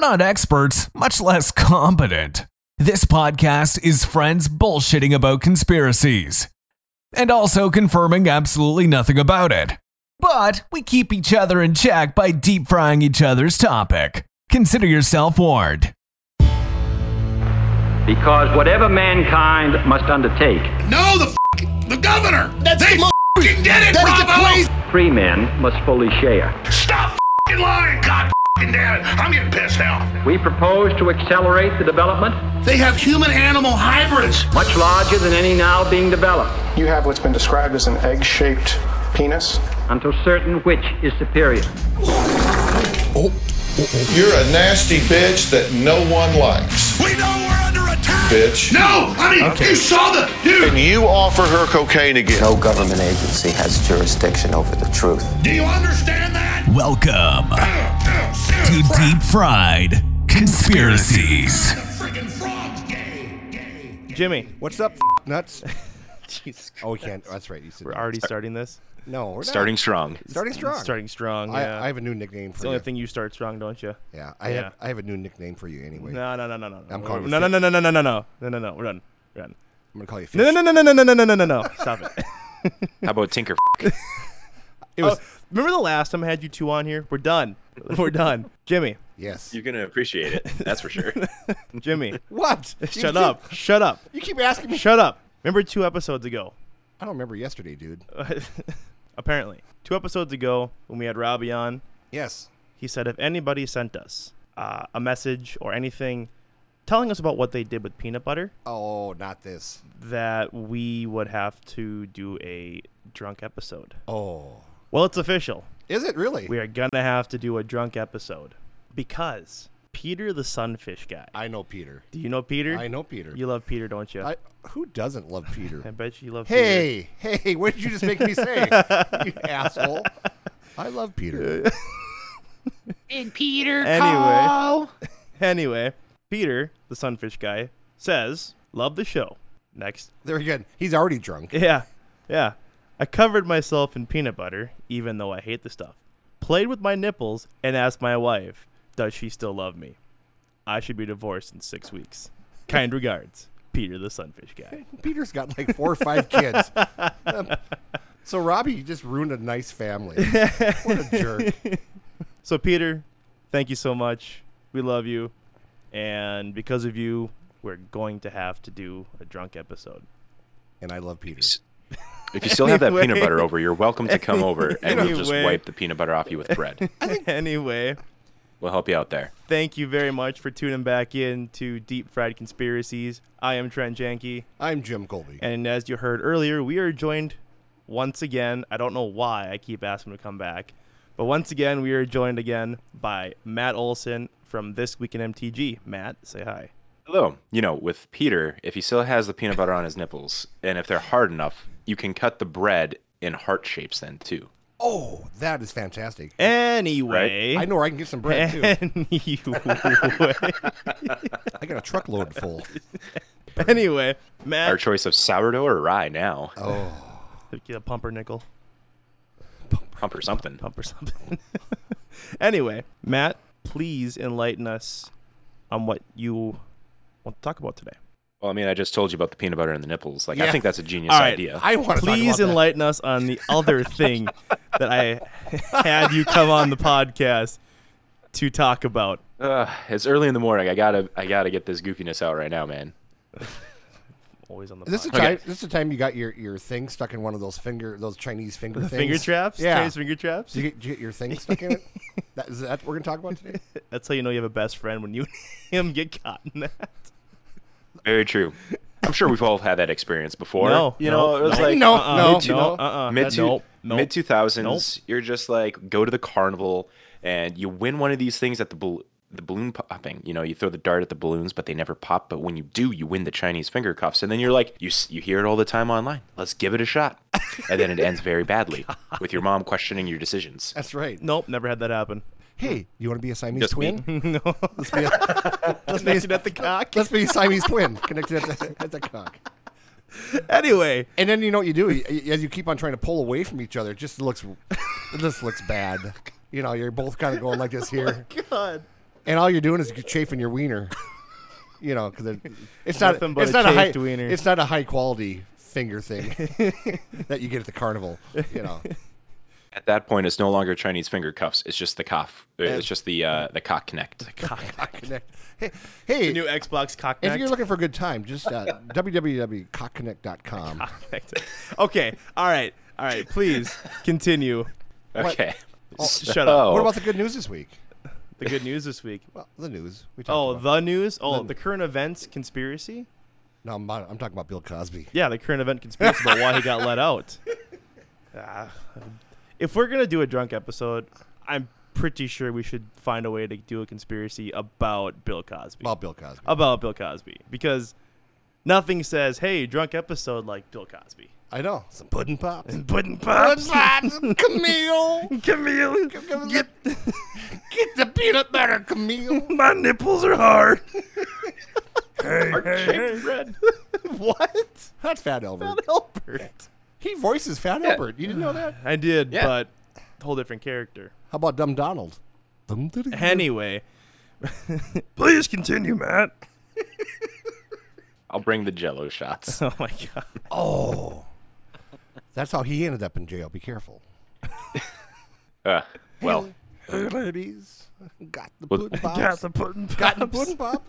We're not experts, much less competent. This podcast is friends bullshitting about conspiracies and also confirming absolutely nothing about it. But we keep each other in check by deep frying each other's topic. Consider yourself warned. Because whatever mankind must undertake, No, the f- the governor. That's they the f***ing did it, That is Bravo. the crazy. free men must fully share. Stop f***ing lying. God f***ing damn it. I'm getting pissed now. We propose to accelerate the development They have human-animal hybrids. much larger than any now being developed You have what's been described as an egg shaped penis. until certain which is superior. Oh, oh, oh. You're a nasty bitch that no one likes, We know we're under attack. Bitch. No, I mean, you saw the dude. And you offer her cocaine again. No government agency has jurisdiction over the truth. Do you understand that? Welcome to Dude, Deep Fried Conspiracies. The freaking frog's gay. Gay. Jimmy, What's up, nuts? Jesus, Oh, we can't. That's right. You said we're already starting this. No. We're Starting not. strong. Starting strong. Starting strong. Yeah, I have a new nickname for it's the you. only thing you start strong, don't you? Yeah, I Yeah. have. I have a new nickname for you anyway. No, no, no, no, no. I'm no. calling no, no, no, no, no, no, no, no, no, no, no. We're done. We're done. I'm gonna call you. Fish. No, no, no, no, no, no, no, no, no, no, no. Stop it. How about Tinker? It was. Oh, remember the last time I had you two on here? We're done. We're done. Jimmy, yes. You're gonna appreciate it. That's for sure. Jimmy, what? You shut keep- up. Shut up. You keep asking me. Shut up. Remember two episodes ago? I don't remember yesterday, dude. Apparently, two episodes ago when we had Robbie on, Yes. he said if anybody sent us uh, a message or anything telling us about what they did with peanut butter, Oh, not this. that we would have to do a drunk episode. Oh. Well, it's official. Is it really? We are gonna have to do a drunk episode because Peter the sunfish guy. I know Peter. Do you know Peter? I know Peter. You love Peter, don't you? I, who doesn't love Peter? I bet you love hey, hey, what did you just make me say? you asshole. I love Peter. And Peter. Anyway, anyway, Peter the sunfish guy says, "Love the show." Next, There again. He's already drunk. yeah, yeah. I covered myself in peanut butter, even though I hate the stuff. Played with my nipples and asked my wife, "Does she still love me?" I should be divorced in six weeks. Kind regards, Peter the sunfish guy. Peter's got like four or five kids. Um, so Robbie you just ruined a nice family. What a jerk. So Peter, thank you so much. We love you, and because of you, we're going to have to do a drunk episode. And I love Peter. If you still have that peanut butter over, you're welcome to come over, and we'll just wipe the peanut butter off you with bread. anyway, We'll help you out there. thank you very much for tuning back in to Deep Fried Conspiracies. I am Trent Janke, I'm Jim Colby. and as you heard earlier, we are joined once again. I don't know why I keep asking to come back, but once again, we are joined again by Matt Olson from This Week in MTG. Matt, say hi. Hello. You know, with Peter, if he still has the peanut butter on his nipples, and if they're hard enough, you can cut the bread in heart shapes then too. Oh, that is fantastic. Anyway, I know where I can get some bread too. Anyway, I got a truckload full. anyway, Matt, Our choice of sourdough or rye now. Oh, get a pumpernickel, Pump or something. pump or something. anyway, Matt, please enlighten us on what you want to talk about today. Well, I mean, I just told you about the peanut butter and the nipples. Like, I think that's a genius All right. idea. I want to Please talk about enlighten us on the other thing that I had you come on the podcast to talk about. Uh, it's early in the morning. I gotta, I gotta get this goofiness out right now, man. Always on the that. Is this the podcast. time? This is the time you got your, your thing stuck in one of those finger, those Chinese finger things. finger traps. Yeah. Chinese finger traps. Did you, get, did you get your thing stuck in it? That is that what we're gonna talk about today? That's how you know you have a best friend when you and him get caught in that. Very true. I'm sure we've all had that experience before. No, you no, know, it was no. like No, Uh-uh, no, mid two, no, uh-uh. mid that- two, nope, nope. mid two thousands. Nope. You're just like go to the carnival and you win one of these things at the bal- the balloon popping. You know, you throw the dart at the balloons, but they never pop. But when you do, you win the Chinese finger cuffs, and then you're like, you you hear it all the time online. Let's give it a shot, and then it ends very badly with your mom questioning your decisions. That's right. Nope, never had that happen. Hey, you want to be a Siamese Just twin? no, Let's be a, let's be at the cock. let's be a Siamese twin connected at the, at the cock. Anyway, And then you know what you do as you keep on trying to pull away from each other. It just looks, it just looks bad. You know, you're both kind of going like this oh here. God. and all you're doing is chafing your wiener. You know, because it's not Nothing but it's a not a high wiener. it's not a high quality finger thing that you get at the carnival. You know, At that point, it's no longer Chinese finger cuffs. It's just the cough. It's just the uh, the cock connect. Cock Connect. Hey, hey The new Xbox cock Connect. if you're looking for a good time, just uh, www.cockconnect.com. okay, all right, all right. Please continue. Okay. Shut up. What about the good news this week? The good news this week. Well, the news. We talked Oh, about. the news. Oh, The- the current events conspiracy. no, I'm, not- I'm talking about Bill Cosby. Yeah, the current event conspiracy about why he got let out. Ah, if we're gonna do a drunk episode, I'm pretty sure we should find a way to do a conspiracy about Bill Cosby. About Bill Cosby. About Bill Cosby, because nothing says, "Hey, drunk episode" like Bill Cosby. I know. Some pudding pops. and Pudding pops, Camille. Camille, Get, get the peanut butter, Camille. my nipples are hard. Hey, hey, hey. bread. what? That's Fat Albert. Fat Albert. He voices Fat Albert. You didn't know that? I did, Yeah. but whole different character. How about Dumb Donald? Anyway, please continue, Matt. I'll bring the Jello shots. Oh my god. Oh. That's how he ended up in jail. Be careful. Uh, well, Hey, ladies. Got the Well- pudding pops. Got the pudding Got the pudding pop.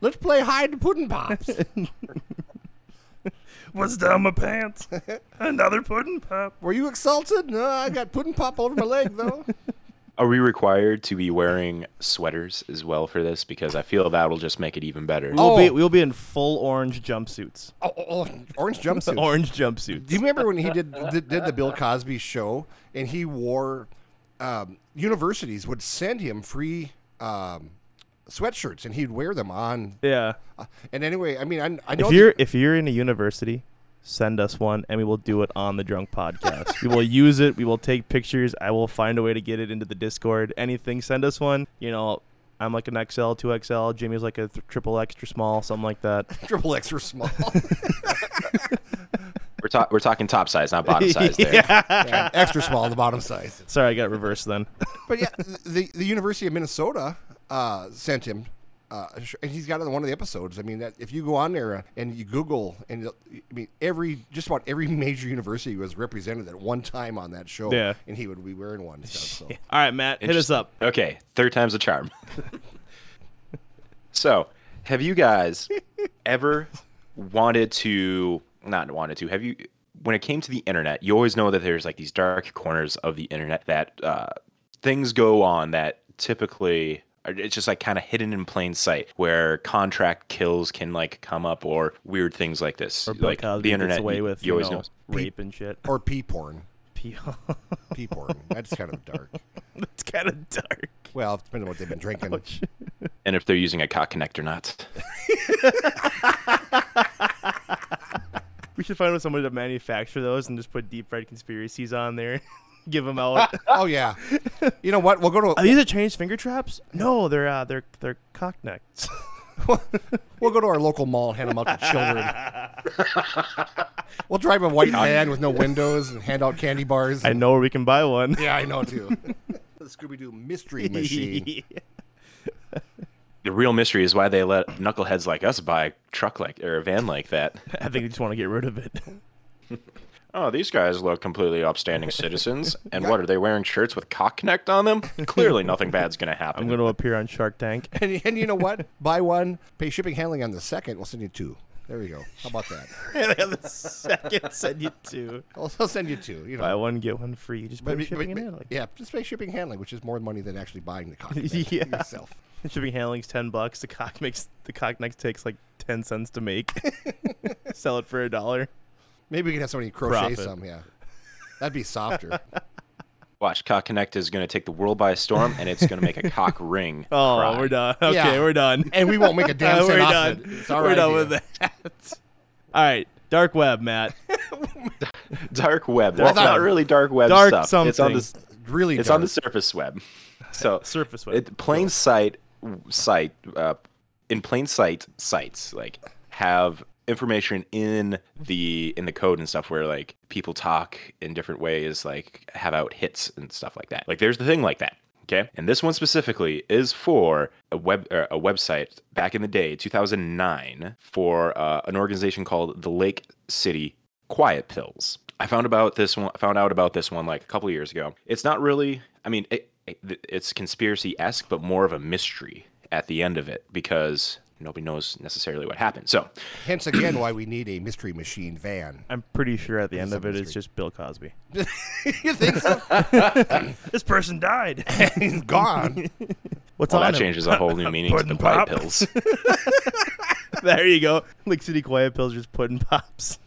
Let's play hide the pudding pops. What's down my pants? Another pudding pop. Were you exalted? No, I got pudding pop over my leg though. are we required to be wearing sweaters as well for this? Because I feel that'll just make it even better. We'll be Oh. we'll be in full orange jumpsuits. Oh, oh, oh, orange jumpsuits. Orange jumpsuits. Do you remember when he did did, did the Bill Cosby show and he wore um, universities would send him free um, sweatshirts and he'd wear them on. Yeah. Uh, and anyway, I mean, I, I know If you're if you're in a university, send us one and we will do it on the drunk podcast. we will use it. We will take pictures. I will find a way to get it into the Discord. Anything, send us one. You know, I'm like an XL, two XL. Jimmy's like a th- triple extra small, something like that. triple extra small. We're, ta- we're talking top size, not bottom size there. Yeah, extra small the bottom size. Sorry, I got reversed then. But yeah, the the University of Minnesota uh, sent him. Uh, and he's got it in one of the episodes. I mean, that if you go on there uh, and you Google, and I mean, every just about every major university was represented at one time on that show. Yeah. and he would be wearing one. and Stuff, so. All right, Matt, hit us up. Okay, third time's a charm. so, have you guys ever wanted to, not wanted to, have you, when it came to the internet, you always know that there's like these dark corners of the internet that uh, things go on that typically are it's just like kind of hidden in plain sight where contract kills can like come up or weird things like this. Or Bill like Cosby the internet, gets away you, with you you always know, know. rape and shit. Or pee porn. Pee- Pee porn. That's kind of dark. it's kind of dark. Well, depending on what they've been drinking. And if they're using a cock connect or not. We should find out somebody to manufacture those and just put deep fried conspiracies on there. Give them out. Oh yeah. You know what? We'll go to Are these are Chinese finger traps? No, they're uh, they're they're cock necks. we'll go to our local mall and hand them out to children. we'll drive a white van with no windows and hand out candy bars. I know where we can buy one. Yeah, I know too. the Scooby Doo mystery machine. The real mystery is why they let knuckleheads like us buy a truck like or a van like that. I think they just want to get rid of it. Oh, these guys look completely upstanding citizens. And what are they wearing shirts with cock connect on them? Clearly, nothing bad's gonna happen. I'm going to appear on Shark Tank. And, and you know what? Buy one, pay shipping handling on the second. We'll send you two. There you go. How about that? the second send you two. I'll, I'll send you two. You know, Buy one get one free. Just pay but, shipping but- and handling. yeah, just pay shipping handling, which is more money than actually buying the coffee Yeah. yourself. Shipping handling's ten bucks. The cock makes the cock neck takes like ten cents to make. Sell it for a dollar. Maybe we can have somebody crochet Profit. some. Yeah, that'd be softer. Watch, cock connect is gonna take the world by storm, and it's gonna make a cock ring. Oh, cry. we're done. Okay, Yeah. we're done. and we won't make a damn we're off done. it. It's our we're done idea. with that. All right, dark web, Matt. Dark web. Well, I thought- not really dark web Dark stuff. It's on the something. Really, it's on the dark. surface web. So Surface web. It, plain sight site uh, in plain sight sites like have information in the in the code and stuff where like people talk in different ways like have out hits and stuff like that like there's the thing like that Okay, and this one specifically is for a web a website back in the day, 2009, for uh, an organization called the Lake City Quiet Pills. I found about this one. Found out about this one like a couple years ago. It's not really. I mean, it, it, it's conspiracy esque, but more of a mystery at the end of it because nobody knows necessarily what happened. So, Hence again why we need a mystery machine van. I'm pretty sure at the end of it it's just Bill Cosby. you think so? This person died. He's gone. What's well, on that him? changes a whole new meaning to the Pudding quiet pop. pills. there you go. Lake City Quiet Pills just pudding pops.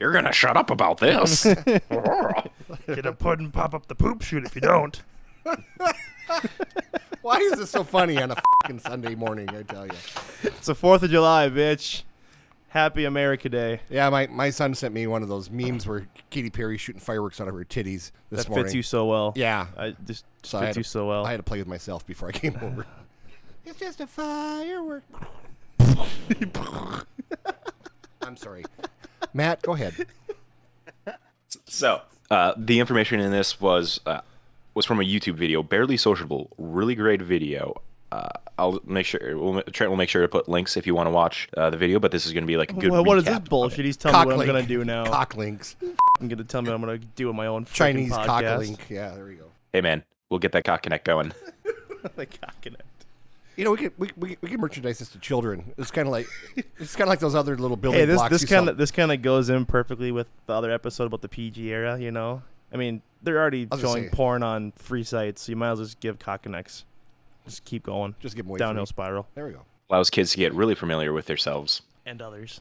You're gonna shut up about this. Get a pudding pop up the poop chute if you don't. Why is this so funny on a fucking Sunday morning? I tell you. It's the Fourth of July, bitch. Happy America Day. Yeah, my, my son sent me one of those memes where Katy Perry shooting fireworks out of her titties this That morning. fits you so well. Yeah. I just So I fits had you to- so well. I had to play with myself before I came over. it's just a firework. I'm sorry. Matt, go ahead. So, uh, the information in this was uh, was from a YouTube video, barely sociable, really great video. Uh, I'll make sure we'll, Trent will make sure to put links if you want to watch uh, the video. But this is going to be like a good. well, what is this recap of bullshit? He's telling me what I'm gonna do now. Cock links. I'm gonna tell me I'm gonna do with my own Chinese podcast. cock link. Yeah, there we go. Hey man, we'll get that cock connect going. the cock connect. You know, we could we, we, we can merchandise this to children. It's kind of like it's kind of like those other little building Hey, this blocks. this kind of this kind of goes in perfectly with the other episode about the PG era. You know, I mean, they're already showing say- porn on free sites, so you might as well just give cock and connects. Just keep going. Just give 'em away downhill spiral There we go. Allows kids to get really familiar with themselves. and others.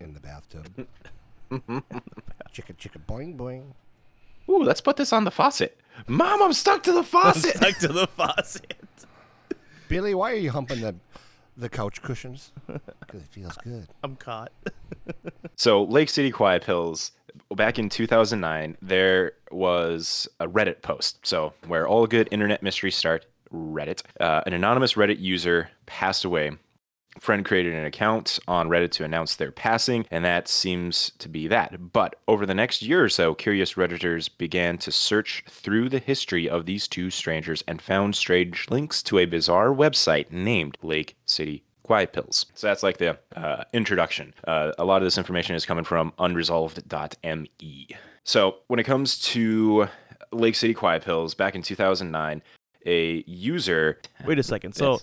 In the bathtub. chicka chicka boing boing. Ooh, let's put this on the faucet. Mom, I'm stuck to the faucet. Stuck to the faucet. Billy, why are you humping the the couch cushions? Because it feels good. I'm caught. So, Lake City Quiet Pills, back in 2009, there was a Reddit post. So, where all good internet mysteries start, Reddit. Uh, an anonymous Reddit user passed away. Friend created an account on Reddit to announce their passing, and that seems to be that. But over the next year or so, curious Redditors began to search through the history of these two strangers and found strange links to a bizarre website named Lake City Quiet Pills. So that's like the uh, introduction. Uh, a lot of this information is coming from unresolved.me. So when it comes to Lake City Quiet Pills, back in 2009, a user. Wait a second. So,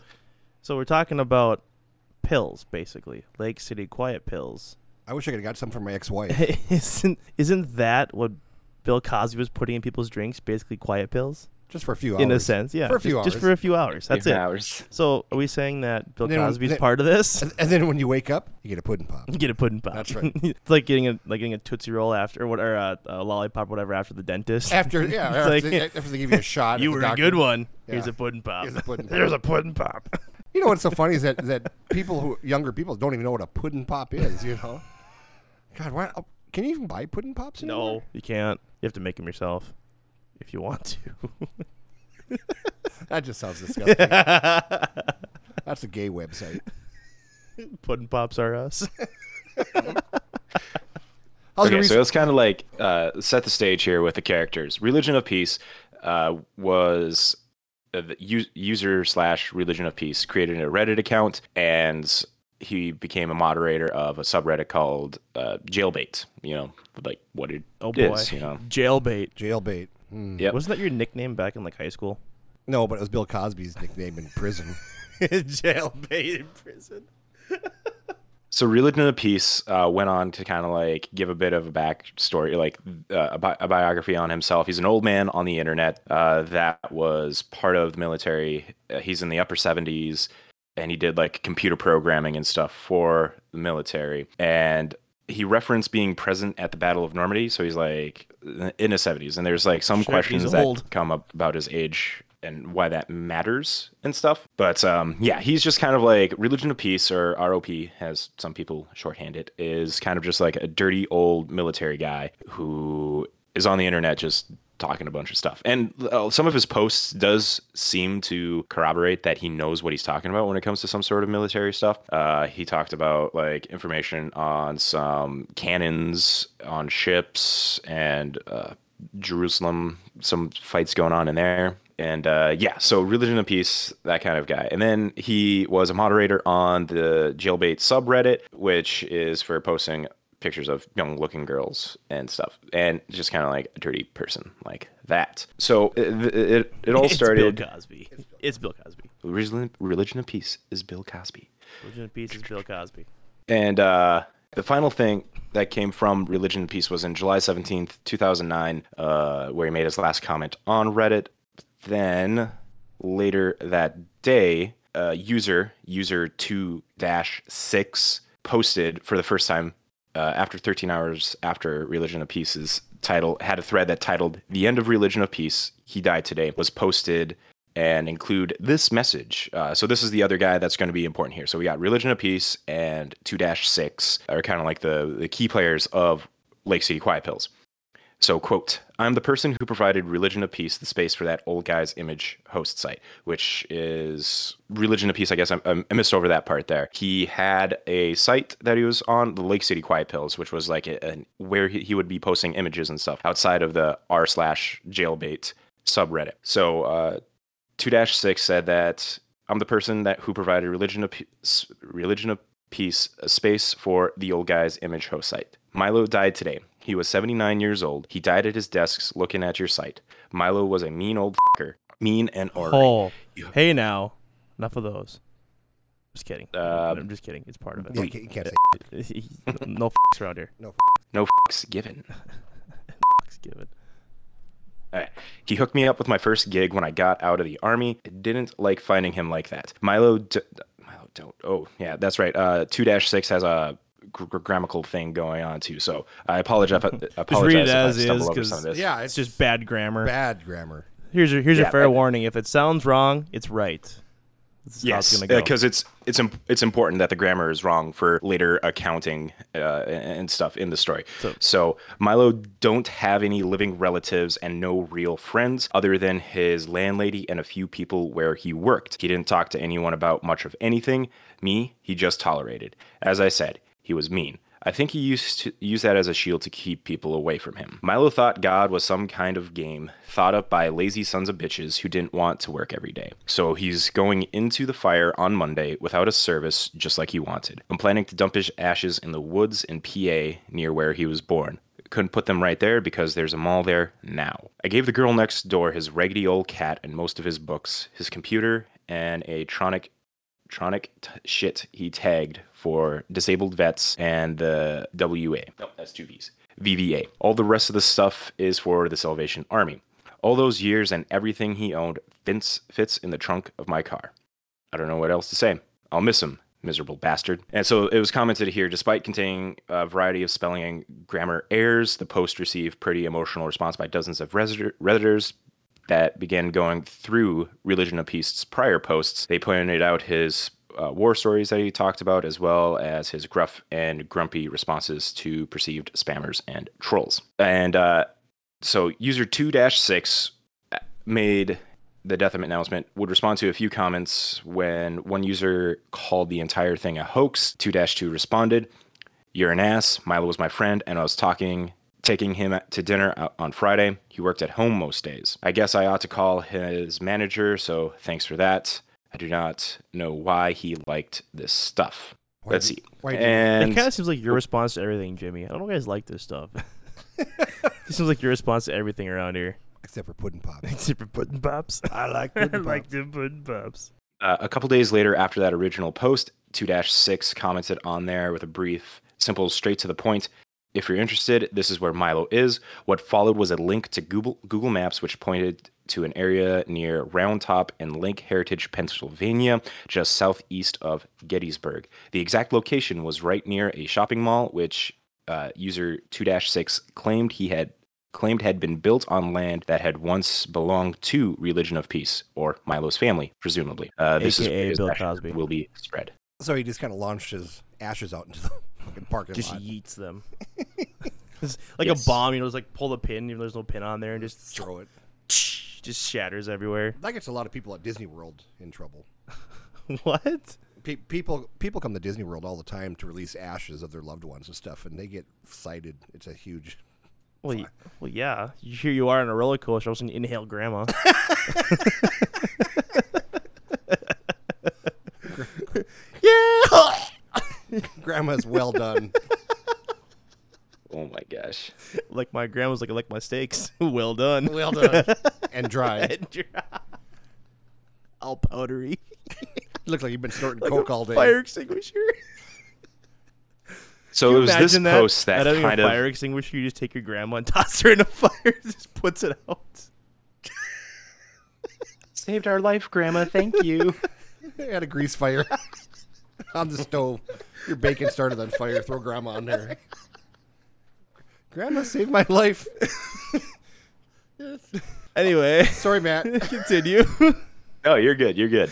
so we're talking about pills, basically. Lake City Quiet pills. I wish I could have got some from my ex-wife. isn't isn't that what Bill Cosby was putting in people's drinks? Basically, quiet pills. Just for a few hours. In a sense, yeah. For a just, few hours. just for a few hours. That's Few it. hours. So, are we saying that Bill And then Cosby's then- part of this? And, and then when you wake up, you get a pudding pop. You get a pudding pop. That's right. it's like getting a like getting a tootsie roll after or what or a, a lollipop or whatever after the dentist. After yeah, It's after, like, they, after they give you a shot. you the were a doctor. good one. Here's Yeah. a pudding pop. Here's a pudding pop. There's a pudding pop. You know what's so funny is that that people who younger people don't even know what a pudding pop is. You know, God, why? oh, Can you even buy pudding pops? Anymore? no, you can't. You have to make them yourself if you want to. that just sounds disgusting. That's a gay website. pudding pops are us. Okay, so re- let's kind of like uh, set the stage here with the characters. Religion of Peace uh, was uh, the u- user slash Religion of Peace created a Reddit account, and he became a moderator of a subreddit called uh, Jailbait. You know, like what it Oh boy, is, You know, jailbait. jailbait. Hmm. yep. Wasn't that your nickname back in like high school? No, but it was Bill Cosby's nickname in prison. jailbait in prison. So Religion of Peace uh, went on to kind of like give a bit of a backstory, like uh, a, bi- a biography on himself. He's an old man on the internet uh, that was part of the military. Uh, he's in the upper 70s, and he did like computer programming and stuff for the military. And he referenced being present at the Battle of Normandy. So he's like in his 70s, and there's like some he's questions that old. come up about his age and why that matters and stuff. But um, yeah, he's just kind of like Religion of Peace or ROP, as some people shorthand it, is kind of just like a dirty old military guy who is on the internet just talking a bunch of stuff. And uh, some of his posts does seem to corroborate that he knows what he's talking about when it comes to some sort of military stuff. Uh, he talked about like information on some cannons on ships and uh, Jerusalem, some fights going on in there and uh, yeah, so religion of peace, that kind of guy. And then he was a moderator on the jailbait subreddit, which is for posting pictures of young looking girls and stuff, and just kind of like a dirty person like that. So it it, it all It's started. Bill Cosby. It's Bill Cosby. Religion, religion of peace is Bill Cosby. Religion of Peace is Bill Cosby. And uh, the final thing that came from Religion and Peace was in July 17th, 2009, uh, where he made his last comment on Reddit. Then later that day, uh, user, user 2 6, posted for the first time uh, after 13 hours after Religion of Peace's title, had a thread that titled The End of Religion of Peace, He Died Today, was posted and include this message. Uh, so this is the other guy that's going to be important here. So we got Religion of Peace and 2-6 are kind of like the, the key players of Lake City Quiet Pills. So, quote, I'm the person who provided Religion of Peace the space for that old guy's image host site, which is Religion of Peace. I guess I, I missed over that part there. He had a site that he was on, the Lake City Quiet Pills, which was like a, a, where he, he would be posting images and stuff outside of the r slash jailbait subreddit. So, uh, 2-6 said that I'm the person that who provided religion of peace, religion of peace a space for the old guy's image host site. Milo died today. He was 79 years old. He died at his desk looking at your site. Milo was a mean old fucker, mean and ornery. Oh, hey now, enough of those. Just kidding. Um, I'm just kidding. It's part of it. Yeah, you can't- say no f***s around here. No. No fucks given. F***s given. Alright. He hooked me up with my first gig when I got out of the army. I didn't like finding him like that. Milo, d- Milo don't. Oh, yeah, that's right. Uh, 2-6 has a gr- gr- grammatical thing going on too. So I apologize. Just apologize read it if I as is over some of because this. Yeah, it's just bad grammar. Bad grammar. Here's your here's your Yeah, fair but- warning. If it sounds wrong, it's right. This is it's Yes, gonna go. because it's it's im- it's important that the grammar is wrong for later accounting uh, and stuff in the story. So, So, Milo don't have any living relatives and no real friends other than his landlady and a few people where he worked. He didn't talk to anyone about much of anything. Me, he just tolerated. As I said, he was mean. I think he used to use that as a shield to keep people away from him. Milo thought God was some kind of game thought up by lazy sons of bitches who didn't want to work every day. So he's going into the fire on Monday without a service, just like he wanted. I'm planning to dump his ashes in the woods in PA near where he was born. Couldn't put them right there because there's a mall there now. I gave the girl next door his raggedy old cat and most of his books, his computer, and a tronic tronic t- shit he tagged for disabled vets and the WA. No, that's two V's. VVA. All the rest of the stuff is for the Salvation Army. All those years and everything he owned fits, fits in the trunk of my car. I don't know what else to say. I'll miss him, miserable bastard. And so it was commented here despite containing a variety of spelling and grammar errors, the post received pretty emotional response by dozens of Reddit- Redditors that began going through Religion of Peace's prior posts. They pointed out his uh, war stories that he talked about, as well as his gruff and grumpy responses to perceived spammers and trolls. And uh, so, user 2 6 made the death announcement would respond to a few comments when one user called the entire thing a hoax. 2-2 responded you're an ass. Milo was my friend and i was talking taking him to dinner on friday. He worked at home most days. I guess i ought to call his manager so thanks for that i do not know why he liked this stuff Why let's do- see why and it kind of seems like your response to everything, Jimmy. I don't know if you guys like this stuff. this seems like your response to everything around here. Except for pudding pop. Except for pudding pops. I like I pudding like pop. them pudding pops. Uh, a couple days later, after that original post, 2 6 commented on there with a brief, simple, straight to the point. If you're interested, this is where Milo is. What followed was a link to Google, Google Maps, which pointed to an area near Round Top and Lake Heritage, Pennsylvania, just southeast of Gettysburg. The exact location was right near a shopping mall, which uh, user 2 6 claimed he had claimed had been built on land that had once belonged to Religion of Peace or Milo's family, presumably. Uh, this is AKA where Bill ashes Cosby. will be spread. So he just kind of launched his ashes out into the fucking parking Just lot. yeets them. Like Yes. a bomb, you know, just like pull the pin, even though there's no pin on there, and just Throw it. Just shatters everywhere. That gets a lot of people at Disney World in trouble. what? Pe- people people come to Disney World all the time to release ashes of their loved ones and stuff, and they get cited. It's a huge Well, y- well, yeah. Here you are on a roller coaster. I was going to inhale grandma. yeah. Grandma's well done. Oh my gosh. like my grandma's like, I like my steaks. well done. well done. And dry. And dry. All powdery. Looks like you've been snorting Like coke a all day. Fire extinguisher. So it was this imagine that? post that having kind a of fire extinguisher. You just take your grandma and toss her in a fire. just puts it out. saved our life, Grandma. Thank you. Had a grease fire on the stove. Your bacon started on fire. Throw grandma on there. Grandma saved my life. Anyway, Sorry, Matt. continue. No, you're good. You're good.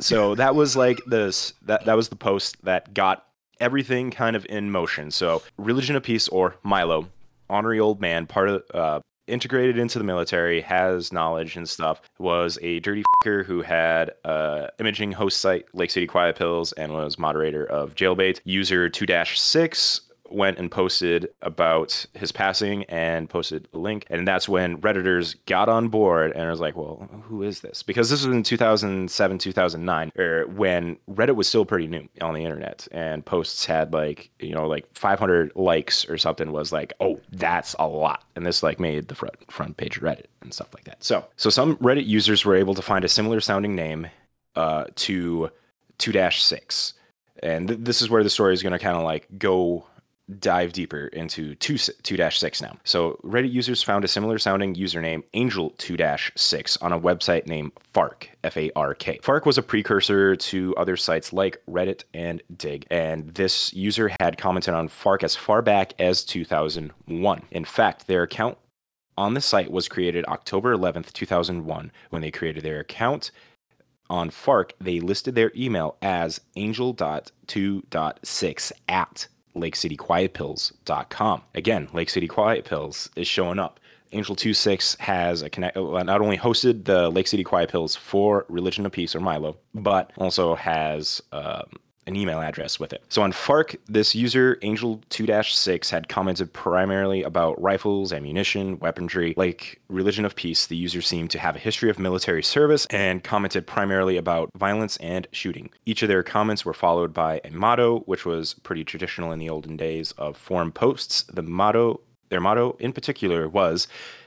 So that was like this. That that was the post that got everything kind of in motion. So religion of peace or Milo, honorary old man, part of uh, integrated into the military, has knowledge and stuff. Was a dirty fucker who had uh, imaging host site Lake City Quiet Pills and was moderator of Jailbait. User two six went and posted about his passing and posted a link. And that's when redditors got on board and was like well who is this? Because this was in 2007 2009 or when reddit was still pretty new on the internet. And posts had like you know like 500 likes or something was like oh that's a lot. And this like made the front front page reddit and stuff like that. So so some reddit users were able to find a similar sounding name uh, to 2-6 and th- this is where the story is going to kind of like go dive deeper into 2 2-6 now. So Reddit users found a similar sounding username Angel 2-6 on a website named Fark, F A R K. Fark was a precursor to other sites like Reddit and Digg, and this user had commented on Fark as far back as 2001. In fact, their account on the site was created October 11th, 2001. When they created their account, on Fark, they listed their email as angel.2.6 at lakecityquietpills.com. Again, Lake City Quiet Pills is showing up. Angel 26 has a connect uh, not only hosted the Lake City Quiet Pills for Religion of Peace or Milo, but also has um, an email address with it. So on Fark, this user Angel 2-6 had commented primarily about rifles, ammunition, weaponry. Like Religion of Peace, the user seemed to have a history of military service and commented primarily about violence and shooting. Each of their comments were followed by a motto, which was pretty traditional in the olden days of forum posts. The motto, their motto in particular was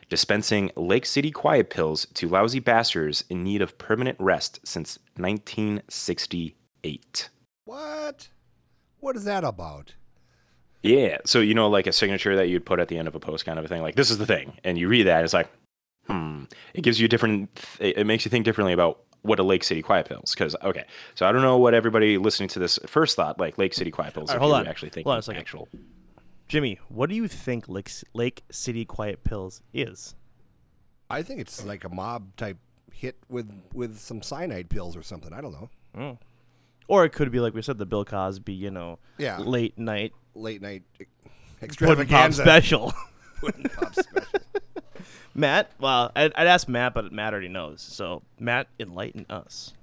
dispensing Lake City quiet pills to lousy bastards in need of permanent rest since 1968. What? What is that about? Yeah. So you know, like a signature that you'd put at the end of a post, kind of a thing. Like this is the thing, and you read that, it's like, hmm. It gives you a different. It it makes you think differently about what a Lake City Quiet Pills. Because okay, so I don't know what everybody listening to this first thought like Lake City Quiet Pills. All right, if hold you on. Actually, think Hold on a second. actual. Jimmy, what do you think Lake, Lake City Quiet Pills is? I think it's like a mob type hit with with some cyanide pills or something. I don't know. Or it could be like we said, the Bill Cosby, you know, Yeah. late night Late night pudding pop extravaganza. special. Pudding pop special. Matt, well, I'd, I'd ask Matt, but Matt already knows. So Matt, enlighten us.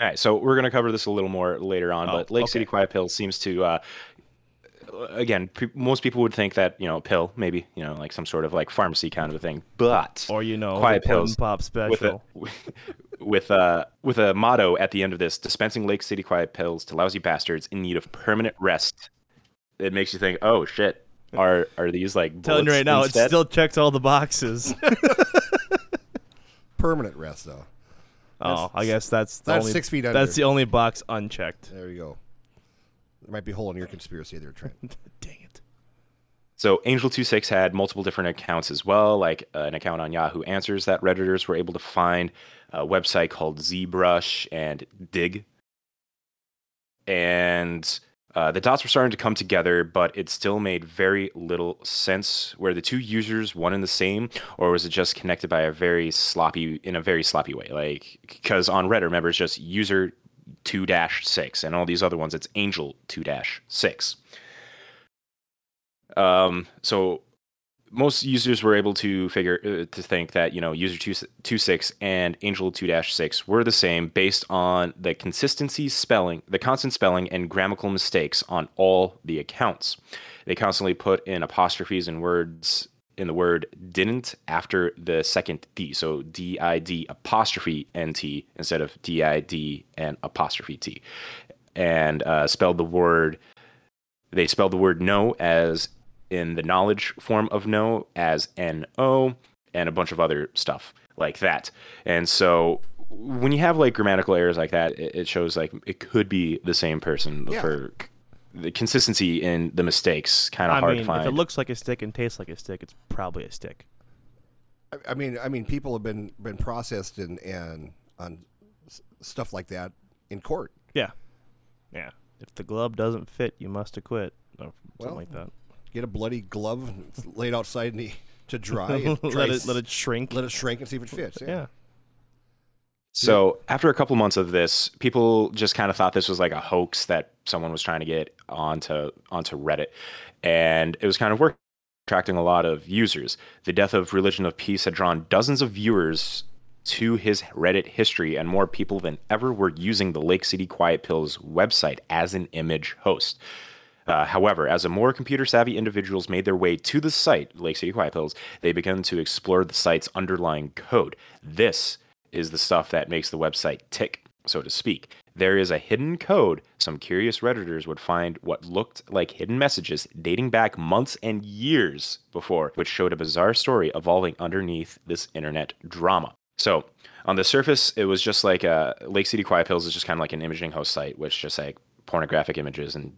All right, so we're gonna cover this a little more later on, Oh, but Lake City. Quiet Pill seems to. Uh, Again, pe- most people would think that you know pill, maybe you know like some sort of like pharmacy kind of a thing, but Or you know, quiet the pudding pills pop with a special. with a with a motto at the end of this dispensing lake city quiet pills to lousy bastards in need of permanent rest it makes you think oh shit are are these like telling you right now, instead? it still checks all the boxes. Permanent rest though. oh, I guess that's the that's only, six feet under. That's the only box unchecked. There you go. There might be a hole in your conspiracy there, Trent. Dang it. so angel 26 had multiple different accounts as well like uh, an account on yahoo answers that redditors were able to find a website called zbrush and Digg and uh, the dots were starting to come together, but it still made very little sense. Were the two users one and the same, or was it just connected by a very sloppy, in a very sloppy way? Like, because on Reddit, remember, it's just user two dash six, and all these other ones, it's angel two dash six. Um, so most users were able to figure uh, to think that you know user 226 and angel 2-6 were the same based on the consistency spelling the constant spelling and grammatical mistakes on all the accounts. They constantly put in apostrophes and words in the word didn't after the second d. So did apostrophe nt instead of did and apostrophe t. And uh, spelled the word they spelled the word no as in the knowledge form of no as no and a bunch of other stuff like that. And so when you have like grammatical errors like that, it, it shows like it could be the same person Yeah. for the consistency in the mistakes kind of hard mean, to find. if it looks like a stick and tastes like a stick, it's probably a stick. I, I mean, I mean, people have been been processed and and on stuff like that in court. Yeah, yeah. If the glove doesn't fit, you must acquit. Or something Well, like that. Get a bloody glove laid outside in the, to dry. and try let it let it shrink. let it shrink and see if it fits. Yeah. yeah. So after a couple months of this, people just kind of thought this was like a hoax that someone was trying to get onto onto Reddit, and it was kind of working, attracting a lot of users. The death of Religion of Peace had drawn dozens of viewers to his Reddit history, and more people than ever were using the Lake City Quiet Pills website as an image host. Uh, however, as more computer savvy individuals made their way to the site, Lake City Quiet Pills, they began to explore the site's underlying code. This is the stuff that makes the website tick, so to speak. There is a hidden code. Some curious Redditors would find what looked like hidden messages dating back months and years before, which showed a bizarre story evolving underneath this internet drama. So, on the surface, it was just like uh, Lake City Quiet Pills is just kind of like an imaging host site, which just like pornographic images and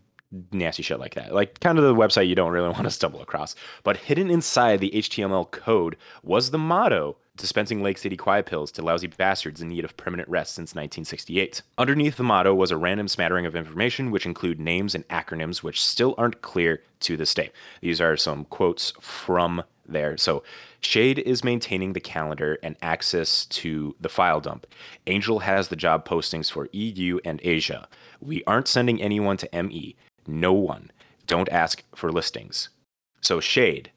nasty shit like that. Like kind of the website you don't really want to stumble across. But hidden inside the HTML code was the motto dispensing Lake City quiet pills to lousy bastards in need of permanent rest since 1968. Underneath the motto was a random smattering of information which include names and acronyms which still aren't clear to this day. These are some quotes from there. So Shade is maintaining the calendar and access to the file dump. Angel has the job postings for EU and Asia. We aren't sending anyone to ME. No one. Don't ask for listings. So Shade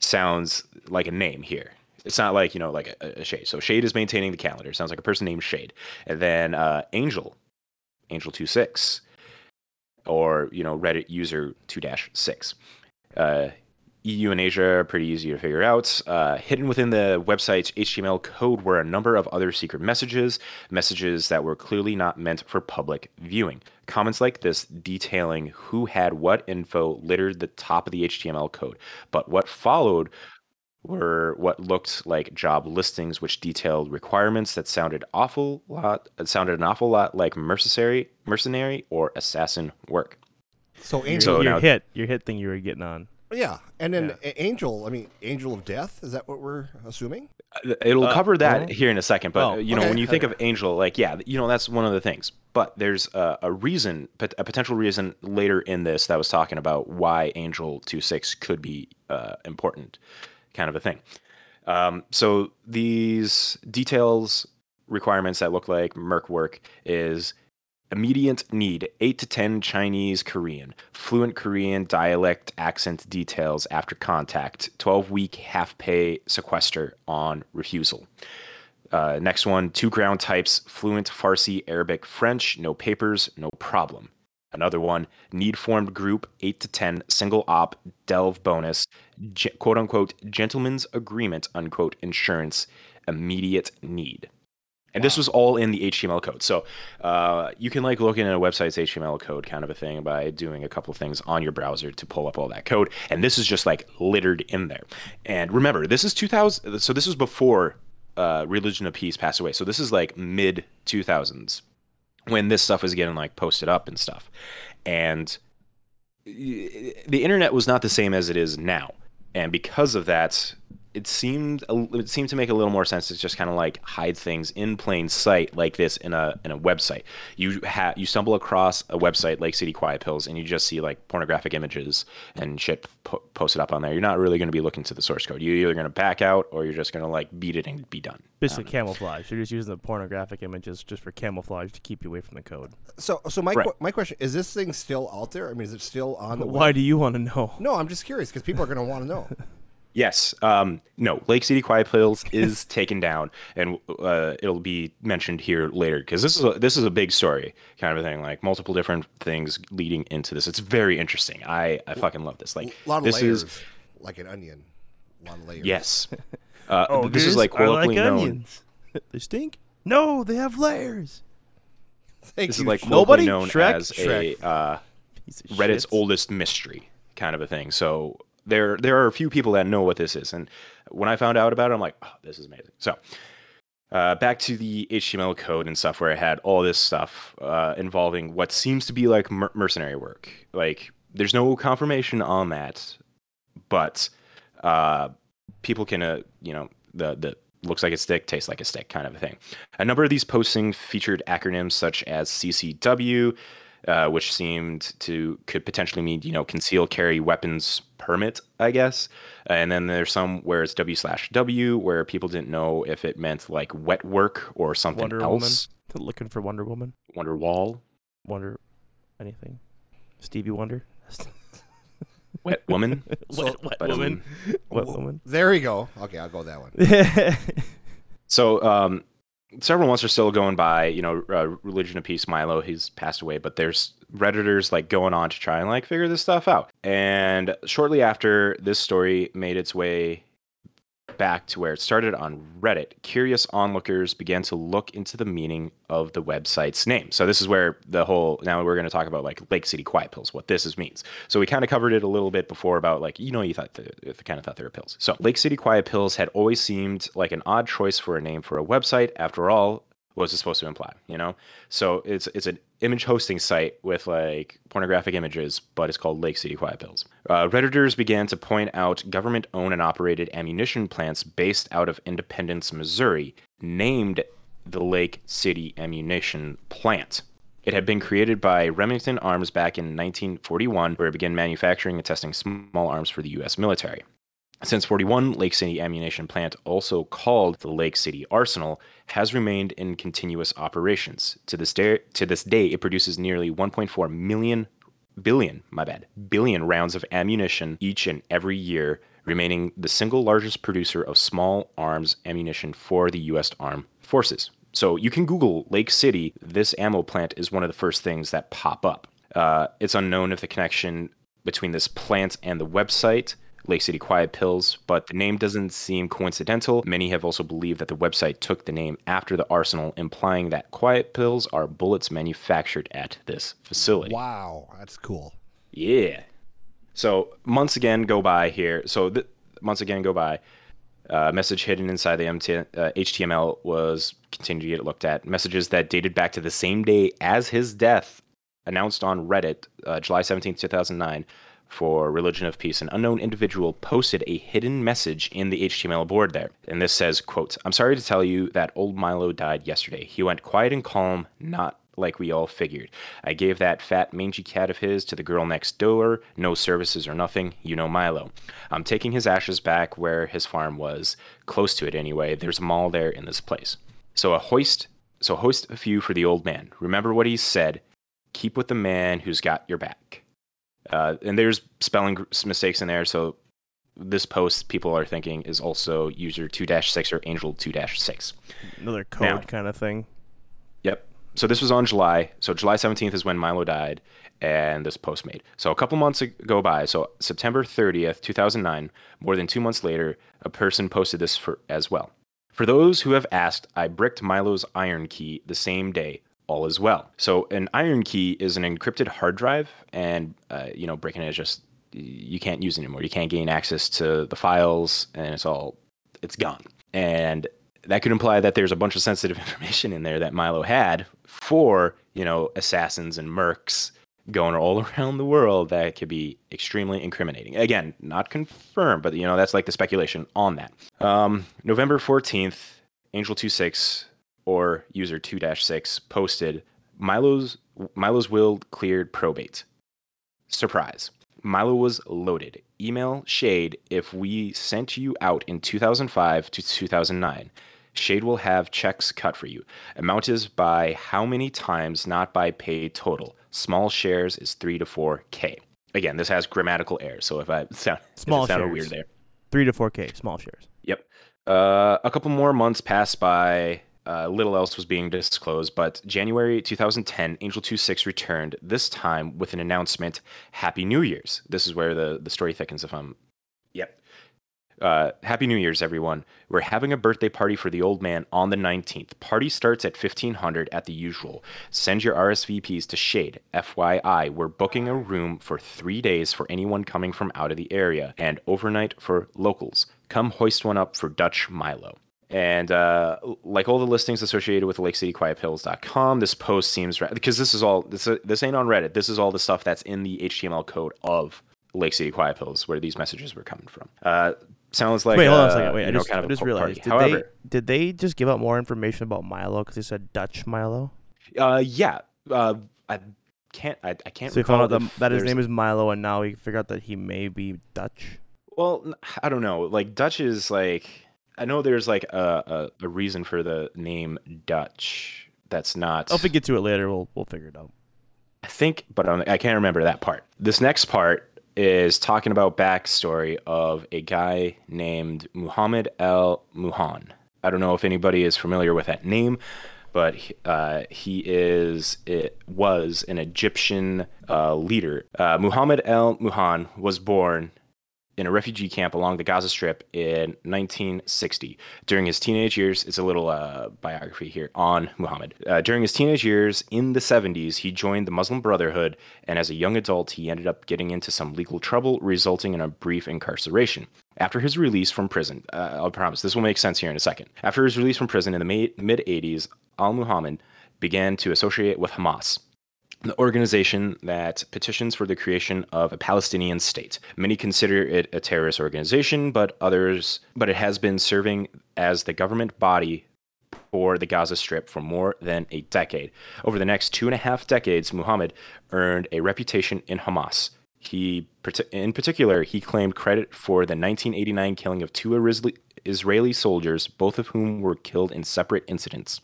sounds like a name here. It's not like, you know, like a, a Shade. So Shade is maintaining the calendar. Sounds like a person named Shade. And then uh, Angel, Angel26, or, you know, Reddit user 2 6. Uh, EU and Asia are pretty easy to figure out. Uh, hidden within the website's HTML code were a number of other secret messages, messages that were clearly not meant for public viewing. Comments like this detailing who had what info littered the top of the HTML code, but what followed were what looked like job listings, which detailed requirements that sounded awful lot sounded an awful lot like mercenary, mercenary or assassin work. So Angel, So your now- hit, your hit thing you were getting on. Yeah, and then Yeah. Angel. I mean, Angel of Death. Is that what we're assuming? It'll cover that here in a second, but Oh, you know okay. when you think of Angel, like yeah, you know that's one of the things. But there's a, a reason, pot- a potential reason later in this that was talking about why Angel 2.6 could be uh, important, kind of a thing. Um, so these details, requirements that look like Merc work is immediate need 8 to 10 Chinese Korean, fluent Korean dialect accent details after contact, 12 week half pay sequester on refusal. Uh, next one, two ground types, fluent Farsi, Arabic, French, no papers, no problem. Another one, need formed group, 8 to 10, single op, delve bonus, quote unquote, gentleman's agreement, unquote, insurance, immediate need. And this was all in the HTML code. So uh, you can like look in a website's HTML code kind of a thing by doing a couple of things on your browser to pull up all that code. And this is just like littered in there. And remember, this is 2000. So this was before uh, Religion of Peace passed away. So this is like mid 2000s when this stuff was getting like posted up and stuff. And the internet was not the same as it is now. And because of that, it seemed it seemed to make a little more sense to just kind of like hide things in plain sight like this in a in a website. You ha- you stumble across a website like City Quiet Pills and you just see like pornographic images and shit po- posted up on there. You're not really going to be looking to the source code. You're either going to back out or you're just going to like beat it and be done. Basically camouflage. You're just using the pornographic images just for camouflage to keep you away from the code. So, so my Right. que- my question is: This thing still out there? I mean, is it still on the? Why web? do you want to know? No, I'm just curious because people are going to want to know. Yes. Um, no, Lake City Quiet Pills is taken down, and uh, it'll be mentioned here later because this is a, this is a big story kind of a thing. Like multiple different things leading into this. It's very interesting. I, I fucking love this. Like A lot of this layers, is like an onion. A lot of layers. yes. Uh, Oh, this is like I like colloquially known. onions. they stink. No, they have layers. Thank This you. is like Sh- Nobody? known Shrek? as Shrek. a uh, Reddit's shit. oldest mystery kind of a thing. So there there are a few people that know what this is, and when I found out about it, I'm like, oh, this is amazing. So uh, back to the HTML code and stuff where it had all this stuff uh, involving what seems to be like mer- mercenary work. Like there's no confirmation on that, but uh, people can uh, you know the the looks like a stick, tastes like a stick kind of a thing. A number of these postings featured acronyms such as CCW, uh, which seemed to could potentially mean you know concealed carry weapons permit, I guess. And then there's some where it's W slash W, where people didn't know if it meant like wet work or something else. Wonder else. Woman. Looking for Wonder Woman. Wonder Wall, Wonder anything. Stevie Wonder. Wet Woman. wet, wet but, um, woman. Wet woman. There we go. Okay, I'll go with that one. So um, several months are still going by. You know, uh, religion of peace. Milo, he's passed away, but there's redditors like going on to try and like figure this stuff out. And shortly after this story made its way back to where it started on Reddit, curious onlookers began to look into the meaning of the website's name. So this is where the whole now we're going to talk about like Lake City Quiet Pills, what this is means. So we kind of covered it a little bit before about like you know you thought the, the kind of thought they were pills. So Lake City Quiet Pills had always seemed like an odd choice for a name for a website. After all, what was it supposed to imply? You know, so it's it's an image hosting site with like pornographic images, but it's called Lake City Quiet Pills. Uh, Redditors began to point out government-owned and operated ammunition plants based out of Independence, Missouri, named the Lake City Ammunition Plant. It had been created by Remington Arms back in 1941, where it began manufacturing and testing small arms for the U.S. military. Since 41, Lake City Ammunition Plant, also called the Lake City Arsenal, has remained in continuous operations. To this day, to this day it produces nearly 1.4 million billion, my bad, billion rounds of ammunition each and every year, remaining the single largest producer of small arms ammunition for the U.S. Armed Forces. So you can Google Lake City. This ammo plant is one of the first things that pop up. Uh, it's unknown if the connection between this plant and the website, Lake City Quiet Pills, but the name doesn't seem coincidental. Many have also believed that the website took the name after the arsenal, implying that Quiet Pills are bullets manufactured at this facility. Wow, that's cool. Yeah. So months again go by here. So th- months again go by. Uh, message hidden inside the MT- uh, HTML was continued to get looked at. Messages that dated back to the same day as his death, announced on Reddit, uh, July 17th, 2009, for Religion of Peace. An unknown individual posted a hidden message in the HTML board there. And this says, quote, I'm sorry to tell you that old Milo died yesterday. He went quiet and calm, not like we all figured. I gave that fat mangy cat of his to the girl next door, no services or nothing, you know Milo. I'm taking his ashes back where his farm was, close to it anyway. There's a mall there in this place. So a hoist so hoist a few for the old man. Remember what he said, keep with the man who's got your back. Uh, and there's spelling mistakes in there, so this post people are thinking is also user 2-6 or angel 2-6. Another code Now- kind of thing. Yep. So this was on July. So July 17th is when Milo died and this post made. So a couple months go by. So September 30th, 2009, more than 2 months later, a person posted this for as well. For those who have asked, I bricked Milo's IronKey the same day. All is well. So an IronKey is an encrypted hard drive and uh, you know, breaking it is just you can't use anymore. You can't gain access to the files and it's all it's gone. And that could imply that there's a bunch of sensitive information in there that Milo had for, you know, assassins and mercs going all around the world that could be extremely incriminating. Again, not confirmed, but you know, that's like the speculation on that. Um, November 14th, Angel26 or user 2-6 posted Milo's Milo's will cleared probate. Surprise. Milo was loaded. Email Shade if we sent you out in 2005 to 2009. Shade will have checks cut for you. Amount is by how many times, not by pay total. Small shares is 3 to 4K. Again, this has grammatical errors, so if I sound, Small shares. weird there. three to four k, small shares. Yep. Uh, a couple more months passed by. Uh, little else was being disclosed, but January 2010, Angel 26 returned, this time with an announcement Happy New Year's. This is where the, the story thickens if I'm. Yep. Uh, Happy New Year's, everyone. We're having a birthday party for the old man on the 19th. Party starts at 1500 at the usual. Send your RSVPs to Shade. FYI, we're booking a room for three days for anyone coming from out of the area and overnight for locals. Come hoist one up for Dutch Milo. And uh, like all the listings associated with LakeCityQuietPills.com, this post seems right because this is all this this ain't on Reddit. This is all the stuff that's in the HTML code of Lake City Quiet Pills, where these messages were coming from. Uh, sounds like wait, hold on a uh, second. Wait, I know, just, kind of I just realized. Did However, they did they just give out more information about Milo because they said Dutch Milo? uh, yeah, uh, I can't I, I can't So we recall found out that, that his name is Milo, and now we figured out that he may be Dutch. Well, I don't know. Like Dutch is like I know there's like a, a, a reason for the name Dutch. That's not. Oh, if we get to it later, we'll we'll figure it out. I think, but I'm- I can't remember that part. This next part is talking about backstory of a guy named Muhammad El Muhan. I don't know if anybody is familiar with that name, but uh, he is it was an Egyptian uh, leader. Uh, Muhammad El Muhan was born in a refugee camp along the Gaza Strip in 1960. During his teenage years, it's a little uh, biography here on Muhammad. Uh, during his teenage years in the 70s, he joined the Muslim Brotherhood, and as a young adult, he ended up getting into some legal trouble, resulting in a brief incarceration. After his release from prison, uh, I'll promise this will make sense here in a second. After his release from prison in the mid 80s, Al Muhammad began to associate with Hamas the organization that petitions for the creation of a Palestinian state. Many consider it a terrorist organization, but others, but it has been serving as the government body for the Gaza Strip for more than a decade. Over the next two and a half decades, Muhammad earned a reputation in Hamas. He, in particular, he claimed credit for the 1989 killing of two Isra- Israeli soldiers, both of whom were killed in separate incidents.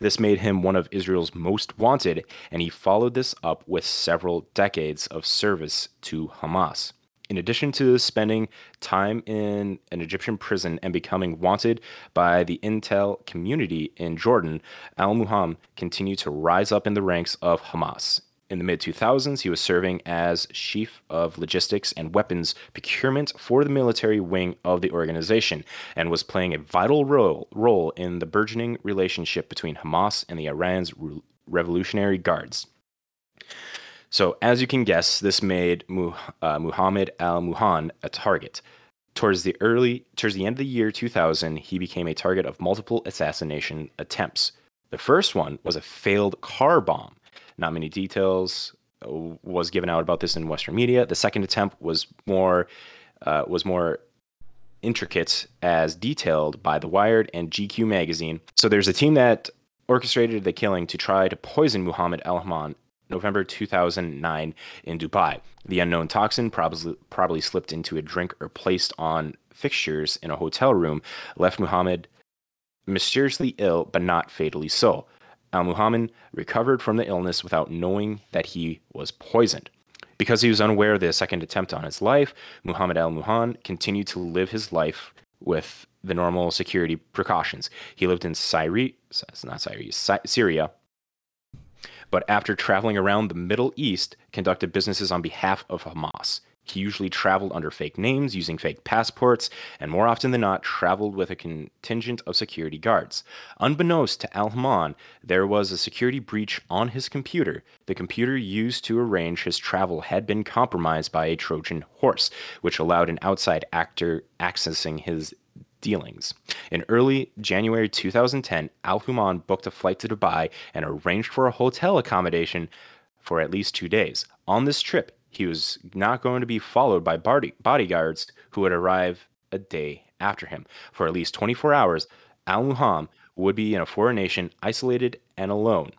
This made him one of Israel's most wanted, and he followed this up with several decades of service to Hamas. In addition to spending time in an Egyptian prison and becoming wanted by the intel community in Jordan, al Muham continued to rise up in the ranks of Hamas. In the mid 2000s, he was serving as chief of logistics and weapons procurement for the military wing of the organization and was playing a vital role, role in the burgeoning relationship between Hamas and the Iran's Re- Revolutionary Guards. So, as you can guess, this made Mu- uh, Muhammad al Muhan a target. Towards the early, towards the end of the year 2000, he became a target of multiple assassination attempts. The first one was a failed car bomb. Not many details uh, was given out about this in Western media. The second attempt was more uh, was more intricate as detailed by The Wired and GQ magazine. So there's a team that orchestrated the killing to try to poison Muhammad Al Haman November 2009 in Dubai. The unknown toxin probably probably slipped into a drink or placed on fixtures in a hotel room left Muhammad mysteriously ill but not fatally so. Al Muhammad recovered from the illness without knowing that he was poisoned. Because he was unaware of the second attempt on his life, Muhammad al Muhan continued to live his life with the normal security precautions. He lived in not Syria, but after traveling around the Middle East, conducted businesses on behalf of Hamas. He usually traveled under fake names, using fake passports, and more often than not, traveled with a contingent of security guards. Unbeknownst to Al Haman, there was a security breach on his computer. The computer used to arrange his travel had been compromised by a Trojan horse, which allowed an outside actor accessing his dealings. In early January 2010, Al Human booked a flight to Dubai and arranged for a hotel accommodation for at least two days. On this trip, he was not going to be followed by body- bodyguards who would arrive a day after him. For at least 24 hours, Al Muham would be in a foreign nation, isolated and alone.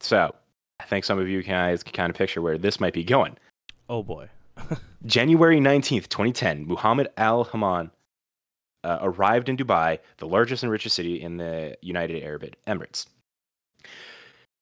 So, I think some of you guys can kind of picture where this might be going. Oh boy. January 19th, 2010, Muhammad Al Haman uh, arrived in Dubai, the largest and richest city in the United Arab Emirates.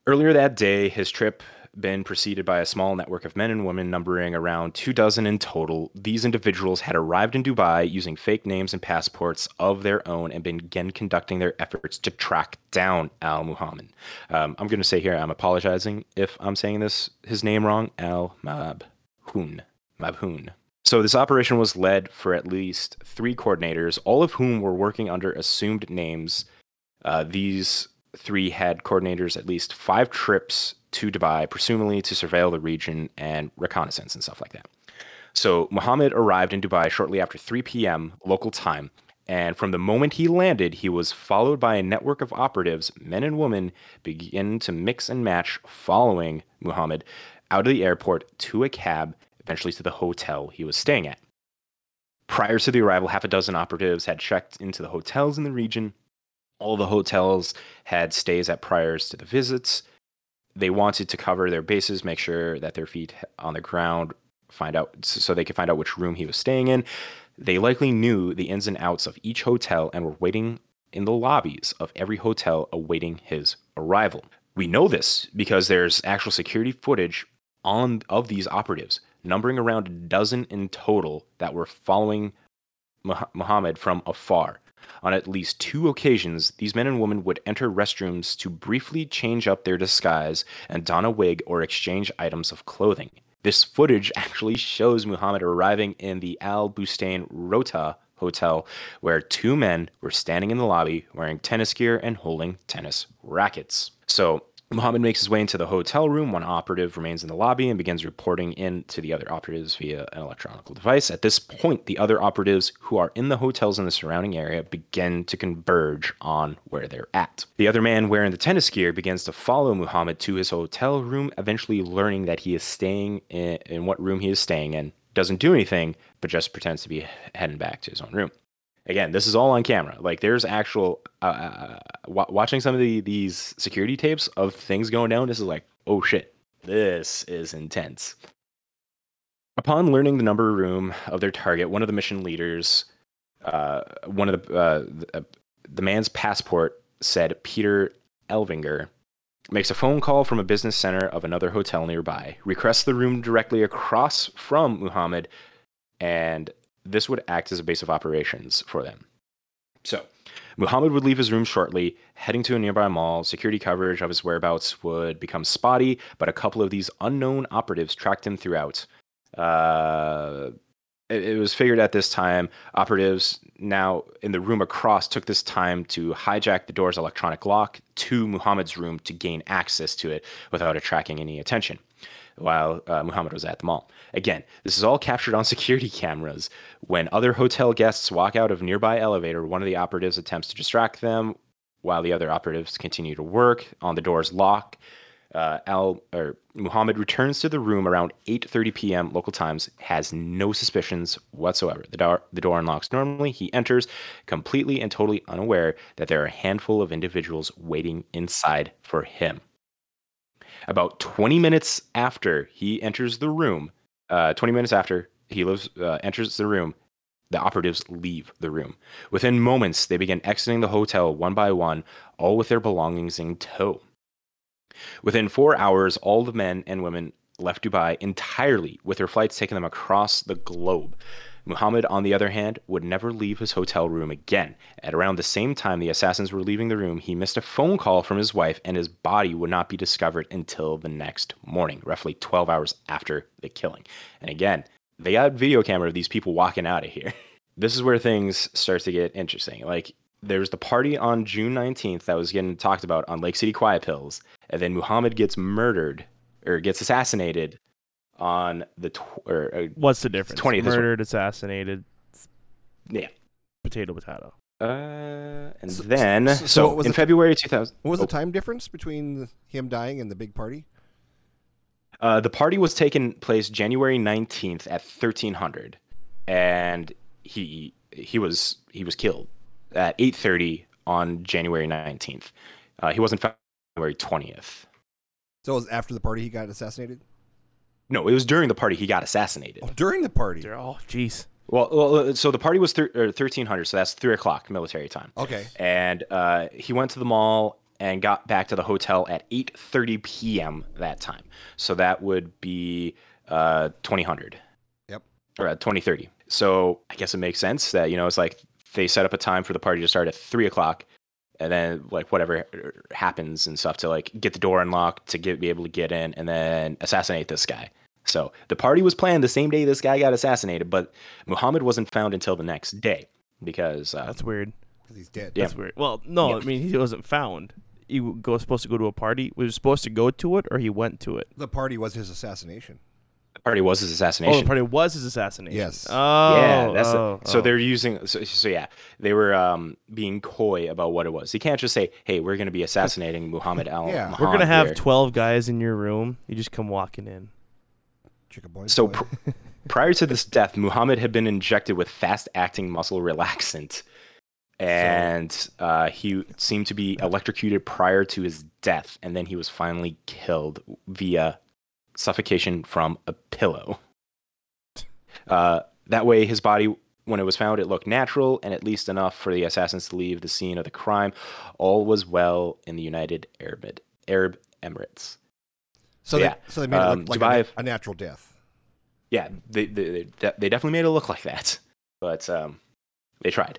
Earlier that day, his trip been preceded by a small network of men and women numbering around two dozen in total. These individuals had arrived in Dubai using fake names and passports of their own and began conducting their efforts to track down Al Muhammad. Um, I'm going to say here, I'm apologizing if I'm saying this his name wrong. Al Mabhoon. Mabhoon. So this operation was led for at least three coordinators, all of whom were working under assumed names. Uh, these three had coordinators at least five trips to Dubai, presumably to surveil the region and reconnaissance and stuff like that. So Muhammad arrived in Dubai shortly after 3 p.m. local time, and from the moment he landed, he was followed by a network of operatives, men and women, begin to mix and match, following Muhammad out of the airport to a cab, eventually to the hotel he was staying at. Prior to the arrival, half a dozen operatives had checked into the hotels in the region. All the hotels had stays at priors to the visits. They wanted to cover their bases, make sure that their feet on the ground, find out so they could find out which room he was staying in. They likely knew the ins and outs of each hotel and were waiting in the lobbies of every hotel awaiting his arrival. We know this because there's actual security footage on of these operatives, numbering around a dozen in total that were following Muh- Muhammad from afar. On at least two occasions, these men and women would enter restrooms to briefly change up their disguise and don a wig or exchange items of clothing. This footage actually shows Muhammad arriving in the Al Bustan Rota hotel, where two men were standing in the lobby wearing tennis gear and holding tennis rackets. So Muhammad makes his way into the hotel room. One operative remains in the lobby and begins reporting in to the other operatives via an electronic device. At this point, the other operatives who are in the hotels in the surrounding area begin to converge on where they're at. The other man wearing the tennis gear begins to follow Muhammad to his hotel room, eventually learning that he is staying in, in what room he is staying in. Doesn't do anything, but just pretends to be heading back to his own room again this is all on camera. Like there's actual uh, uh, watching some of the these security tapes of things going down this is like oh shit this is intense. Upon learning the number room of their target one of the mission leaders uh, one of the, uh, the, uh, the man's passport said peter elvinger makes a phone call from a business center of another hotel nearby. Requests the room directly across from muhammad and this would act as a base of operations for them. So, Muhammad would leave his room shortly, heading to a nearby mall. Security coverage of his whereabouts would become spotty, but a couple of these unknown operatives tracked him throughout. Uh, it, it was figured at this time, operatives now in the room across took this time to hijack the door's electronic lock to Muhammad's room to gain access to it without attracting any attention while uh, Muhammad was at the mall. Again, this is all captured on security cameras. When other hotel guests walk out of nearby elevator, one of the operatives attempts to distract them while the other operatives continue to work on the door's lock. Uh, Al or Muhammad returns to the room around 8:30 p.m. local times. Has no suspicions whatsoever. The door the door unlocks normally. He enters, completely and totally unaware that there are a handful of individuals waiting inside for him. About 20 minutes after he enters the room, uh, 20 minutes after he lives, uh, enters the room, the operatives leave the room. Within moments, they begin exiting the hotel one by one, all with their belongings in tow. Within four hours, all the men and women left Dubai entirely, with their flights taking them across the globe. Muhammad, on the other hand, would never leave his hotel room again. At around the same time the assassins were leaving the room, he missed a phone call from his wife, and his body would not be discovered until the next morning, roughly 12 hours after the killing. And again, they got video camera of these people walking out of here. this is where things start to get interesting. Like, there's the party on June 19th that was getting talked about on Lake City Quiet Pills, and then Muhammad gets murdered or gets assassinated on the tw- or, uh, What's the difference? 20th is what- Murdered, assassinated, yeah. potato, potato. Uh, and So- then so- so, so was in the- February 2000, What was oh, the time difference between him dying and the big party? Uh, the party was taking place January 19th at 1300, and he he was he was killed at 8:30 on January 19th. Uh, he wasn't found January 20th. So it was after the party he got assassinated? No, it was during the party he got assassinated. Oh, during the party. They're jeez. Well, well, uh, so the party was thir- 1300, so that's three o'clock military time. Okay. And uh, he went to the mall and got back to the hotel at 8:30 p.m. that time. So that would be uh 2000 Yep. or uh, 2030. So I guess it makes sense that you know it's like they set up a time for the party to start at three o'clock, and then like whatever happens and stuff to like get the door unlocked to get be able to get in and then assassinate this guy. So the party was planned the same day this guy got assassinated, but Muhammad wasn't found until the next day because uh, That's weird. 'Cause he's dead. Yeah. That's weird. Well, no, Yeah. I mean he wasn't found. He was supposed to go to a party. Was he supposed to go to it, or he went to it? The party was his assassination. the party was his assassination. Oh, assassination. the party was his assassination. Yes. Oh, yeah, that's the- oh, so oh. they're using so, so yeah they were um, being coy about what it was. You can't just say, "Hey, we're going to be assassinating Muhammad al." Yeah. We're gonna have here." twelve guys in your room. You just come walking in. Boy. So pr- prior to this death, Muhammad had been injected with fast-acting muscle relaxant, and uh, he seemed to be electrocuted prior to his death, and then he was finally killed via suffocation from a pillow. Uh, that way, his body, when it was found, it looked natural and at least enough for the assassins to leave the scene of the crime. All was well in the United Arab Arab Emirates. So yeah, they so they made it um, look like a, a natural death. yeah, they they, they, they definitely made it look like that, but um, they tried.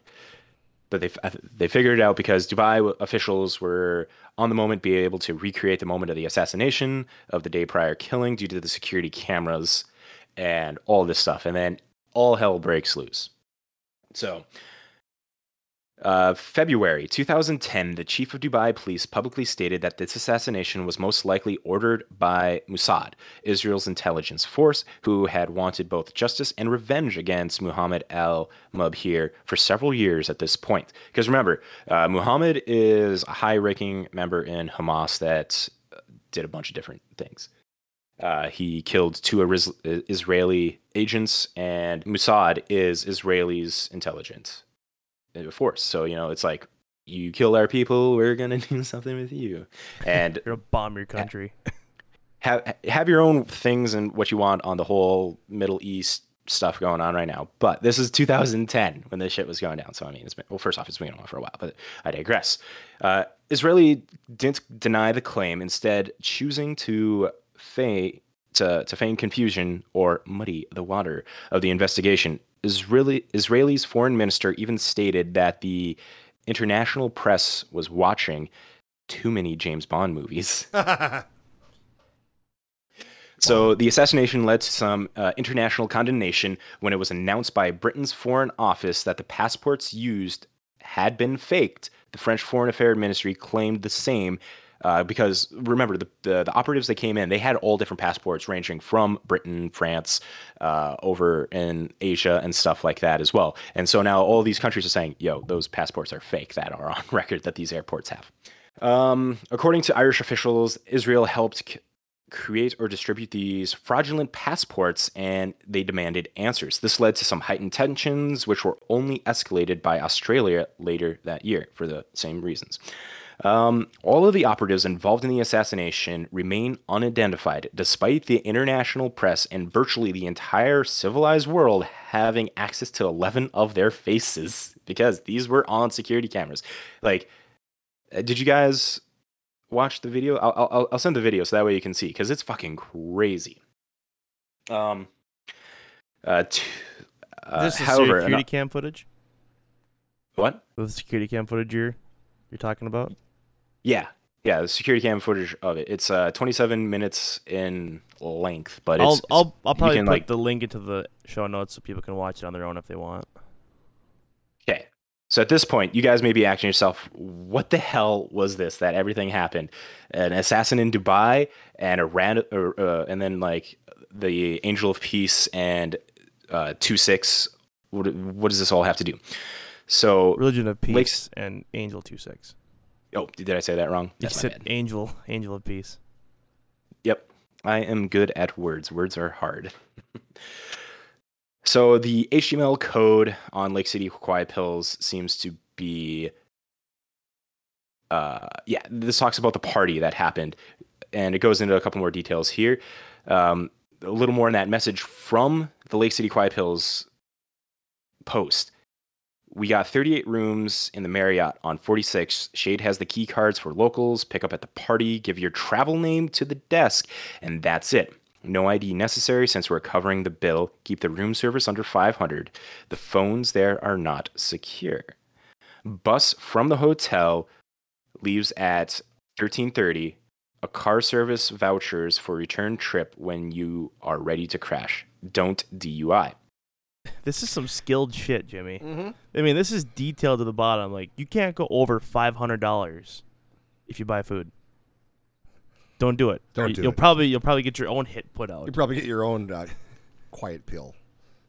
But they they figured it out because Dubai officials were on the moment be able to recreate the moment of the assassination of the day prior killing due to the security cameras and all this stuff, and then all hell breaks loose. So, uh, February 2010, the chief of Dubai police publicly stated that this assassination was most likely ordered by Mossad, Israel's intelligence force, who had wanted both justice and revenge against Muhammad al Mubhir for several years at this point. Because remember, uh, Muhammad is a high ranking member in Hamas that uh, did a bunch of different things. Uh, he killed two Israeli agents, and Mossad is Israeli's intelligence force. So you know, it's like you kill our people, we're gonna do something with you, and You're gonna bomb your country. have have your own things and what you want on the whole Middle East stuff going on right now. But this is 2010 when this shit was going down. So I mean, it's been well. First off, it's been going on for a while, but I digress. Uh, Israeli didn't deny the claim, instead choosing to feign to, to feign confusion or muddy the water of the investigation. Israeli Israeli's foreign minister even stated that the international press was watching too many James Bond movies. So the assassination led to some uh, international condemnation when it was announced by Britain's Foreign Office that the passports used had been faked. The French Foreign Affairs Ministry claimed the same. Uh, because remember, the, the the operatives that came in, they had all different passports, ranging from Britain, France, uh, over in Asia, and stuff like that as well. And so now all these countries are saying, "Yo, those passports are fake." That are on record that these airports have. Um, according to Irish officials, Israel helped c- create or distribute these fraudulent passports and they demanded answers. This led to some heightened tensions, which were only escalated by Australia later that year for the same reasons. Um, all of the operatives involved in the assassination remain unidentified, despite the international press and virtually the entire civilized world having access to 11 of their faces because these were on security cameras. Like, uh, did you guys watch the video? I'll, I'll, I'll send the video so that way you can see because it's fucking crazy. Um, uh, t- uh, this is however, security cam footage. what? The security cam footage you're you're talking about. Yeah, yeah, the security cam footage of it. It's uh 27 minutes in length, but it's, I'll it's, I'll I'll probably can, put like the link into the show notes so people can watch it on their own if they want. Okay. So at this point, you guys may be asking yourself, what the hell was this that everything happened? An assassin in Dubai and a ran, or, uh, and then like the Angel of Peace and uh, two six. What, what does this all have to do? So, Religion of Peace Lakes- and Angel Two Six. Oh, did I say that wrong? You That's my said bad. Angel Angel of Peace. Yep. I am good at words. Words are hard. so the HTML code on Lake City Quiet Pills seems to be uh yeah, this talks about the party that happened and it goes into a couple more details here. Um a little more in that message from the Lake City Quiet Pills post we got 38 rooms in the Marriott on 46. Shade has the key cards for locals. Pick up at the party. Give your travel name to the desk, and that's it. No ID necessary since we're covering the bill. Keep the room service under 500. The phones there are not secure. Bus from the hotel leaves at 13:30. A car service vouchers for return trip when you are ready to crash. Don't DUI. This is some skilled shit, Jimmy. Mm-hmm. I mean, this is detailed to the bottom. Like, you can't go over five hundred dollars if you buy food. Don't do it. Don't You- do you'll it. probably you'll probably get your own hit put out. You probably get your own uh, quiet pill.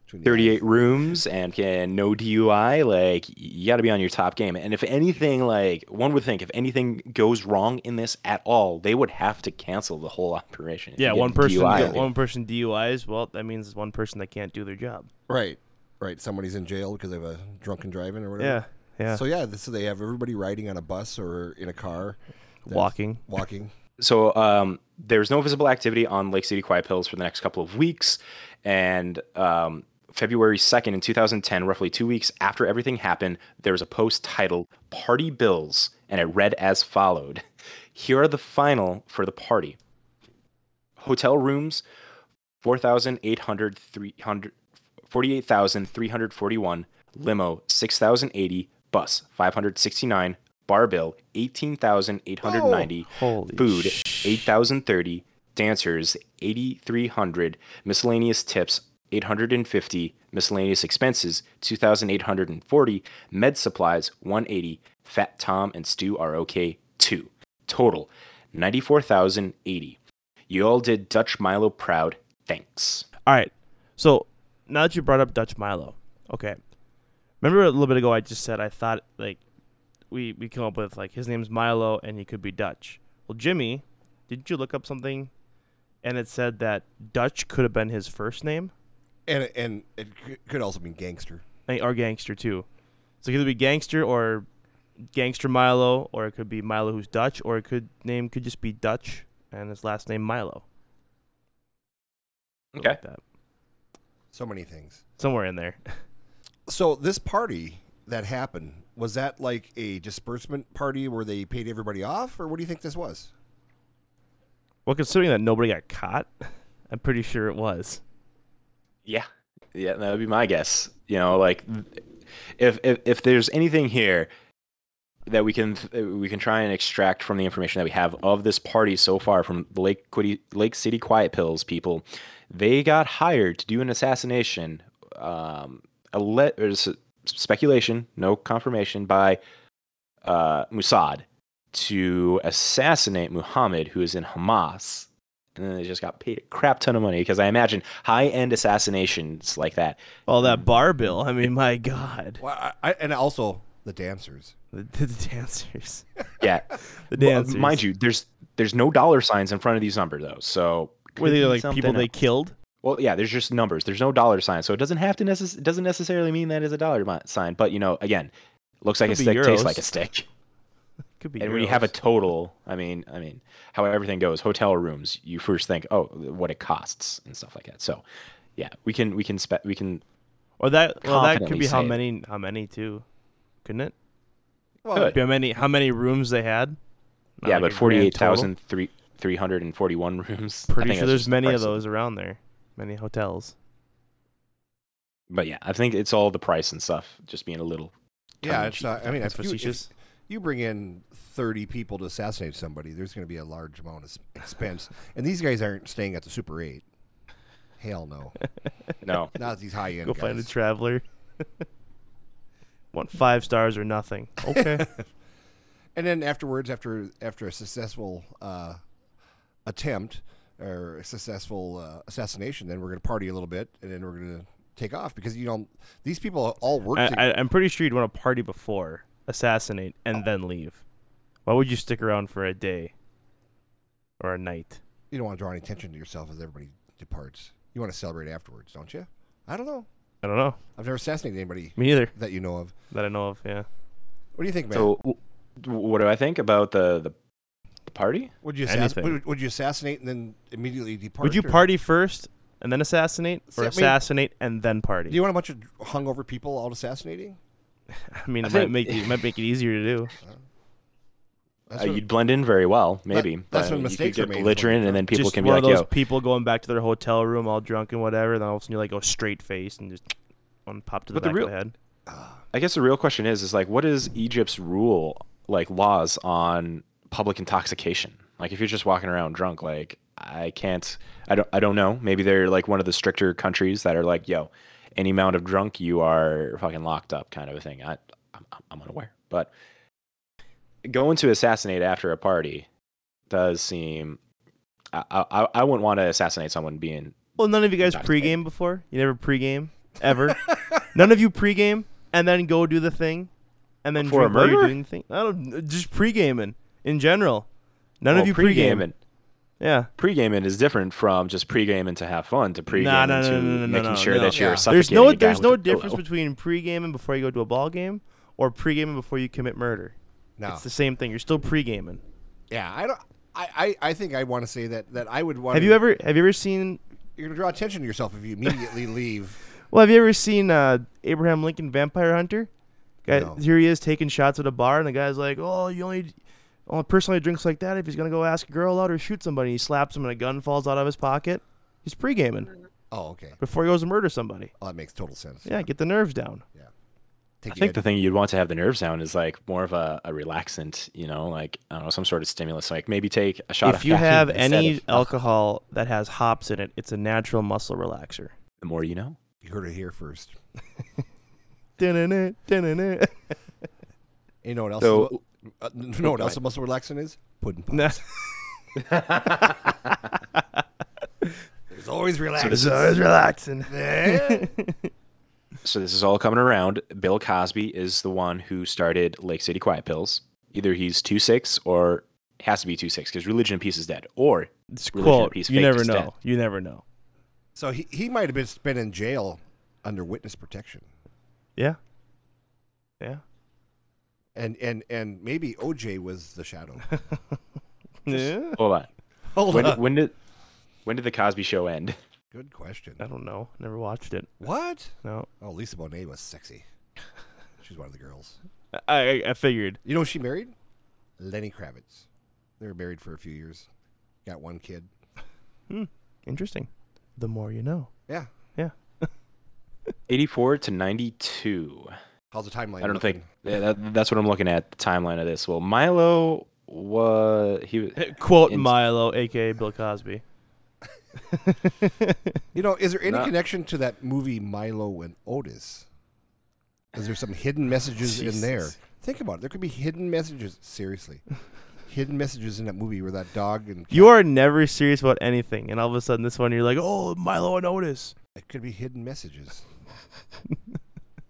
Between the 38 rooms and can no DUI. Like you got to be on your top game. And if anything, like one would think, if anything goes wrong in this at all, they would have to cancel the whole operation. Yeah, one person DUI, one person DUIs. Well, that means one person that can't do their job. Right, right. Somebody's in jail because they have a drunken driving or whatever. Yeah, yeah. So yeah, so they have everybody riding on a bus or in a car, Walking. walking. So um, there's no visible activity on Lake City Quiet Pills for the next couple of weeks, and um, February 2nd in 2010, roughly two weeks after everything happened, there was a post titled "Party Bills," and it read as followed: "Here are the final for the party: hotel rooms, 4,800, 300, 48,341, limo 6,080, bus 569, bar bill 18,890, Holy food 8,030, dancers 8,300, miscellaneous tips 850, miscellaneous expenses 2,840, med supplies 180, Fat Tom and Stu are okay 2. Total 94,080. You all did Dutch Milo proud. Thanks. All right. So now that you brought up Dutch Milo, okay. Remember a little bit ago I just said I thought like we we come up with like his name's Milo and he could be Dutch. Well, Jimmy, didn't you look up something and it said that Dutch could have been his first name And and it could also mean gangster. Or gangster too. So it could either be gangster or gangster Milo or it could be Milo who's Dutch or it could name could just be Dutch and his last name Milo. Okay. like that. So many things. Somewhere in there. So this party that happened was that like a disbursement party where they paid everybody off, or what do you think this was? Well, considering that nobody got caught, I'm pretty sure it was. Yeah, yeah, that would be my guess. You know, like if if, if there's anything here that we can we can try and extract from the information that we have of this party so far from the Lake Quiddy, Lake City Quiet Pills people, they got hired to do an assassination. Um, a le- there's a speculation, no confirmation by uh, Mossad to assassinate Muhammad, who is in Hamas. And then they just got paid a crap ton of money because I imagine high end assassinations like that. All that bar bill. I mean, my God. Well, I, I, and also the dancers. The, the dancers. Yeah, The Well, dancers. mind you, there's there's no dollar signs in front of these numbers though. So Were they like people something they killed? Well, yeah, there's just numbers. There's no dollar sign, so it doesn't have to necess- it doesn't necessarily mean that is a dollar sign. But you know, again, looks like Could a be stick, tastes like a stick. Could be. And when you have a total, I mean, I mean, how everything goes, hotel rooms, you first think, oh, what it costs and stuff like that. So, yeah, we can we can spe- we can or that, well, that could be how say it. many, how many too, couldn't it? Well, Be how many, how many rooms they had? Not yeah, like but a grand forty eight total? thousand three three hundred and forty one rooms. Pretty think sure there's just the many of price those around there, many hotels. But yeah, I think it's all the price and stuff just being a little. yeah, it's. cheek. Uh, I mean, That's if you, if facetious. You bring in thirty people to assassinate somebody, there's going to be a large amount of expense, and these guys aren't staying at the Super Eight. Hell no, no. not these high end Go guys. find a traveler. Want five stars or nothing? Okay. And then afterwards, after after a successful uh, attempt or a successful uh, assassination, then we're going to party a little bit, and then we're going to take off because you know these people all work. I, to- I, I'm pretty sure you'd want to party before, assassinate, and then leave. Why would you stick around for a day or a night? you don't want to draw any attention to yourself as everybody departs. You want to celebrate afterwards, don't you? I don't know. I don't know. I've never assassinated anybody Me neither. that you know of. That I know of. Yeah. What do you think, man? So, what do I think about the the, the party? would you assass- would, would you assassinate and then immediately depart? Would you or- party first and then assassinate, See, or I mean- assassinate and then party? Do you want a bunch of hungover people all assassinating? I mean, I it might think- make it might make it easier to do. Uh, what- you'd blend in very well, maybe. that's but when you could mistakes are get made, is when belligerent, and then people just can be one like, of those "Yo, people going back to their hotel room all drunk and whatever. Then all of a sudden you're like, go straight face and just one pop to the But the real- of the head. I guess the real question is, is like, what is Egypt's rule, like laws on public intoxication? Like, if you're just walking around drunk, like, I can't, I don't, I don't know. Maybe they're like one of the stricter countries that are like, yo, any amount of drunk, you are fucking locked up, kind of a thing. I, I'm, I'm unaware, but going to assassinate after a party does seem. I, I, I wouldn't want to assassinate someone being Well, none of you guys pregame before. You never pregame ever. none of you pregame and then go do the thing, and then Before a drink while you're murder? doing the thing. I don't just pregaming in general. None well, of oh, you pregame. pre-gaming. Yeah. Pre-gaming is different from just pre-gaming to have fun to pre-gaming Nah, no, no, to no, no, no, making no, sure no. that you're Yeah. suffocating There's no a guy there's no difference pillow. between pregaming before you go to a ball game or pregaming before you commit murder. no. It's the same thing. You're still pregaming. Yeah, I don't. I, I, I think I want to say that, that I would want. Have you ever have you ever seen You're gonna draw attention to yourself if you immediately leave. Well, have you ever seen uh, Abraham Lincoln Vampire Hunter? Guy, No. Here he is taking shots at a bar, and the guy's like, "Oh, you only, Oh, only person only drinks like that if he's gonna go ask a girl out or shoot somebody." He slaps him, and a gun falls out of his pocket. He's pre-gaming mm-hmm. Oh, okay. before he goes to murder somebody. Oh, that makes total sense. Yeah, get the nerves down. Take I think ed- the thing you'd want to have the nerves down is like more of a, a relaxant, you know, like I don't know, some sort of stimulus. Like maybe take a shot if of you have any of- alcohol that has hops in it, it's a natural muscle relaxer. the more you know. you heard it here first. Dun-dun-dun, dun-dun-dun. You know what else? So- is, uh, you know what else a muscle relaxant is? Pudding Nah. pops. There's always relaxing. It's always relaxing. So this is all coming around. Bill Cosby is the one who started Lake City Quiet Pills. Either he's two six or has to be two six because Religion and Peace is dead, or It's Religion and quote. Peace You never is know. dead. You never know. so he, he might have been, been in jail under witness protection, Yeah. Yeah. And and and maybe OJ was the shadow. Yeah. hold on. Hold When, on. when did when did the Cosby Show end? Good question. I don't know. Never watched it. What? No. Oh, Lisa Bonet was sexy. She's one of the girls. I I, I figured. You know she married? Lenny Kravitz. They were married for a few years. Got one kid. Hmm. Interesting. The more you know. Yeah. Yeah. Eighty four to ninety two. How's the timeline? I don't looking? think yeah, that, that's what I'm looking at the timeline of this. Well, Milo was he Quote in- Milo, aka Bill Cosby. You know, is there any Not- connection to that movie Milo and Otis? Is there some hidden messages in there? Think about it. There could be hidden messages. Seriously, hidden messages in that movie where that dog and You are never serious about anything, and all of a sudden, this one you're like, "Oh, Milo and Otis." it could be hidden messages.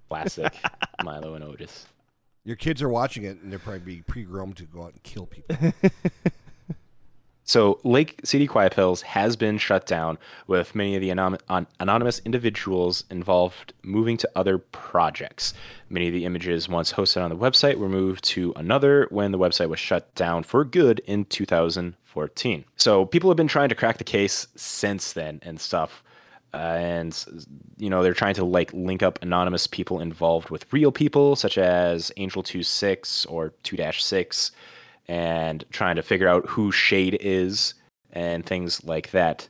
classic Milo and Otis. Your kids are watching it and they're probably pre-groomed to go out and kill people. So Lake City Quiet Pills has been shut down, with many of the anom- an- anonymous individuals involved moving to other projects. Many of the images once hosted on the website were moved to another when the website was shut down for good in 2014. So people have been trying to crack the case since then and stuff. Uh, and you know they're trying to like link up anonymous people involved with real people such as angel 26 or 2-6 and trying to figure out who Shade is and things like that.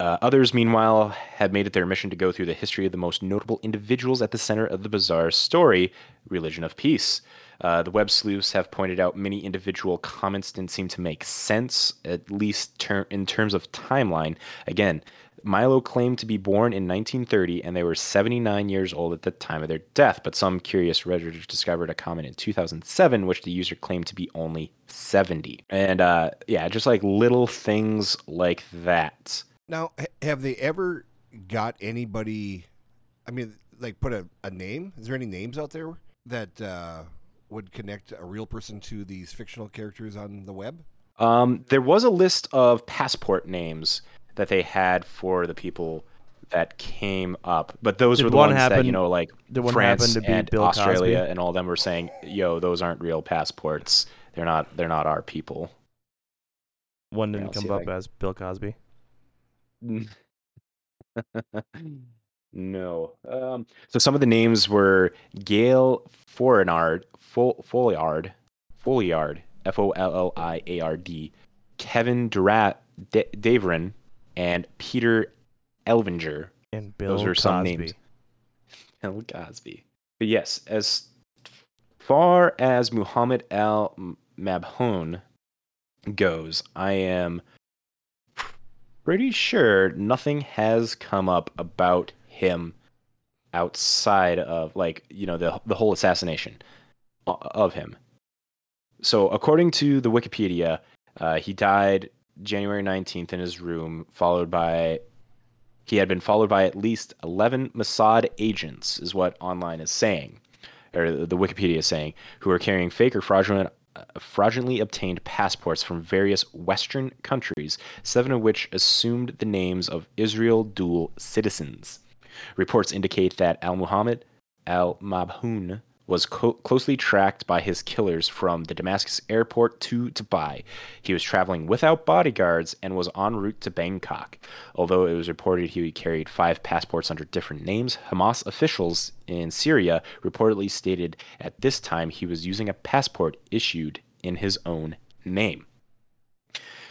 Uh, others, meanwhile, have made it their mission to go through the history of the most notable individuals at the center of the bizarre story, Religion of Peace. Uh, the web sleuths have pointed out many individual comments didn't seem to make sense, at least ter- in terms of timeline. Again, Milo claimed to be born in 1930 and they were 79 years old at the time of their death, but some curious Redditors discovered a comment in 2007 which the user claimed to be only 70. And uh, yeah, just like little things like that. now, have they ever got anybody? I mean, like put a, a name? Is there any names out there that uh, would connect a real person to these fictional characters on the web? Um, there was a list of passport names that they had for the people that came up, but those Did were the one ones that happen- you know, like France to be and Bill Australia Cosby? and all them were saying, "Yo, those aren't real passports. They're not. They're not our people." One didn't come up as Bill Cosby. No. Um, so some of the names were Gail Forinard, Fol- Folliard, Folliard, F O L L I A R D, Kevin Durat, D- Daverin, and Peter Elvinger. And Bill Those are some Cosby. names. Bill Cosby. But yes, as far as Muhammad Al Mabhoon goes, I am pretty sure nothing has come up about him outside of like you know the the whole assassination of him. So according to the Wikipedia, uh, he died January 19th in his room, followed by he had been followed by at least 11 Mossad agents, is what online is saying, or the Wikipedia is saying, who are carrying fake or fraudulent, uh, fraudulently obtained passports from various Western countries, seven of which assumed the names of Israel dual citizens. Reports indicate that Al Muhammad Al Mabhoon was co- closely tracked by his killers from the Damascus airport to Dubai. He was traveling without bodyguards and was en route to Bangkok. Although it was reported he carried five passports under different names, Hamas officials in Syria reportedly stated at this time he was using a passport issued in his own name.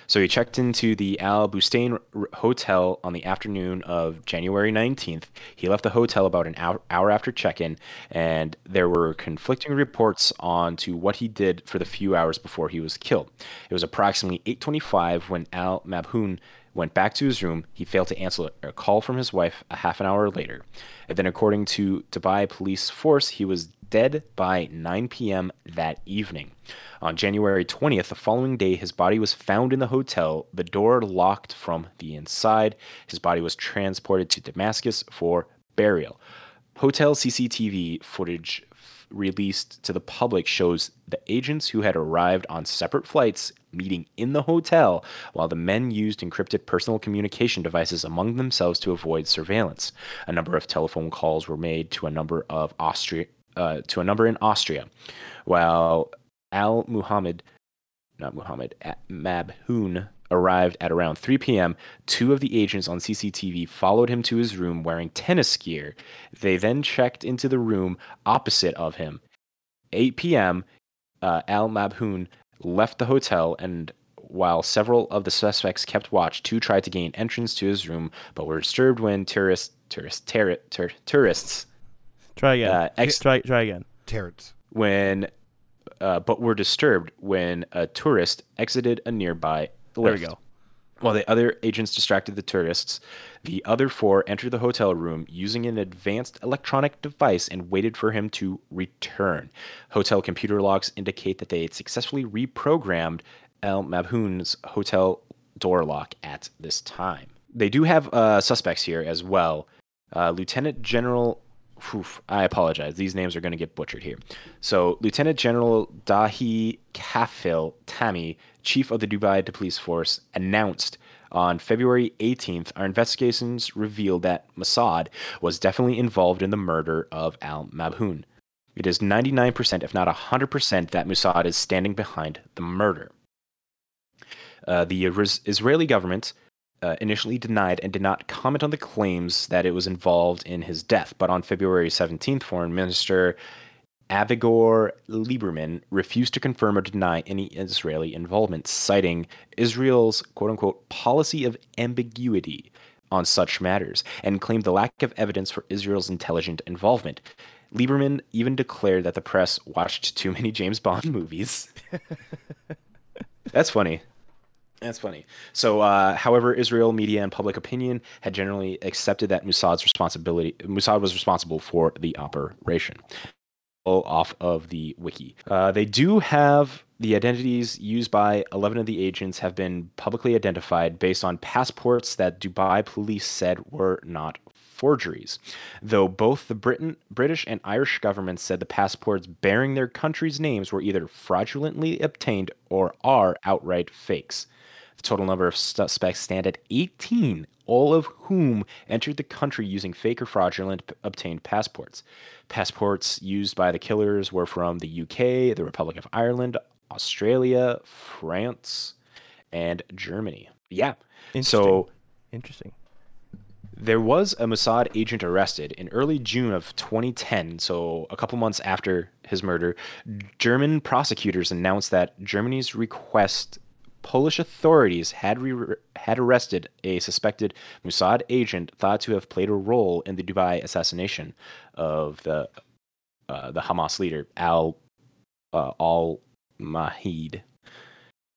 So he checked into the Al Bustan Hotel on the afternoon of January 19th. He left the hotel about an hour, hour after check-in, and there were conflicting reports on to what he did for the few hours before he was killed. It was approximately 8:25 when Al Mabhoon went back to his room. He failed to answer a call from his wife a half an hour later. And then, according to Dubai police force, he was dead by 9 p.m. that evening. On January 20th, the following day, his body was found in the hotel, the door locked from the inside. His body was transported to Damascus for burial. Hotel CCTV footage f- released to the public shows the agents who had arrived on separate flights meeting in the hotel while the men used encrypted personal communication devices among themselves to avoid surveillance. A number of telephone calls were made to a number of Austria uh, to a number in Austria, while Al Muhammad, not Muhammad, Mabhoon arrived at around 3 p.m. Two of the agents on CCTV followed him to his room wearing tennis gear. They then checked into the room opposite of him. 8 p.m., uh, Al Mabhoon left the hotel, and while several of the suspects kept watch, two tried to gain entrance to his room, but were disturbed when tourists, tourists, ter- ter- tourists, Try again. Uh, ex- try try again. Terrence. when, uh, but were disturbed when a tourist exited a nearby There we go. While the other agents distracted the tourists, the other four entered the hotel room using an advanced electronic device and waited for him to return. Hotel computer logs indicate that they had successfully reprogrammed El Mabhoon's hotel door lock at this time. They do have uh, suspects here as well. Uh, Lieutenant General Oof, I apologize. These names are going to get butchered here. So, Lieutenant General Dahi Kafil Tami, chief of the Dubai Police Force, announced on February 18th our investigations revealed that Mossad was definitely involved in the murder of Al Mabhoon. It is 99%, if not 100%, that Mossad is standing behind the murder. Uh, the Israeli government uh, initially denied and did not comment on the claims that it was involved in his death. But on February 17th, Foreign Minister Avigdor Lieberman refused to confirm or deny any Israeli involvement, citing Israel's quote unquote policy of ambiguity on such matters and claimed the lack of evidence for Israel's intelligent involvement. Lieberman even declared that the press watched too many James Bond movies. That's funny. That's funny. So, uh, however, Israel media and public opinion had generally accepted that Mossad's responsibility, Mossad was responsible for the operation. Off of the wiki, uh, they do have the identities used by 11 of the agents have been publicly identified based on passports that Dubai police said were not forgeries. Though both the Britain, British and Irish governments said the passports bearing their countries' names were either fraudulently obtained or are outright fakes. Total number of suspects stand at 18, all of whom entered the country using fake or fraudulent p- obtained passports. Passports used by the killers were from the UK, the Republic of Ireland, Australia, France, and Germany. Yeah. So Interesting. there was a Mossad agent arrested in early June of 2010, so a couple months after his murder. German prosecutors announced that Germany's request Polish authorities had re- had arrested a suspected Mossad agent thought to have played a role in the Dubai assassination of the uh, the Hamas leader Al uh, Al Mahid.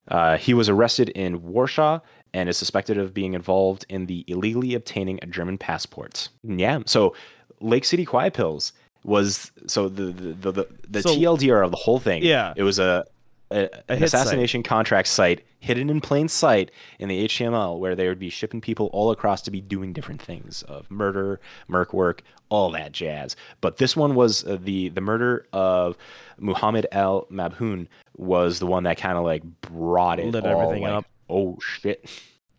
Uh, he was arrested in Warsaw and is suspected of being involved in the illegally obtaining a German passport. Yeah, so Lake City Quiet Pills was so the the the, the, the So- TLDR of the whole thing. Yeah. it was a, a, an hit site. assassination contract site hidden in plain sight in the HTML where they would be shipping people all across to be doing different things of murder, merc work, all that jazz. But this one was uh, the the murder of Muhammad Al Mabhoon was the one that kind of like brought it Lit all, everything like, up. Oh shit.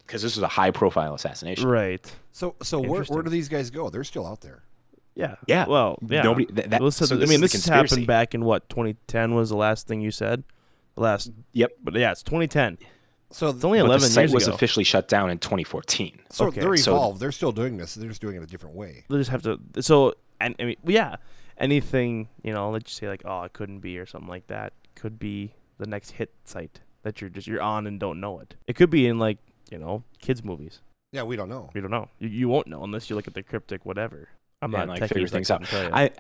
Because this was a high profile assassination. Right. So so where, where do these guys go? They're still out there. Yeah. Yeah. Well, yeah. Nobody- that- that- Well, so so this I mean, this the has happened back in what 2010 was the last thing you said. The last. Mm-hmm. Yep. But yeah, it's 2010. So It's only But 11 the site years was ago. officially shut down in 2014. so okay, they're so- evolved. they're still doing this. They're just doing it a different way. They just have to. So and I mean, yeah, anything you know, let's just say like, oh, it couldn't be or something like that. Could be the next hit site that you're just you're on and don't know it. It could be in like you know kids movies. Yeah, we don't know. We don't know. You, you won't know unless you look at the cryptic whatever. I'm Yeah, not and, like techie, figure things out. couldn't tell you. I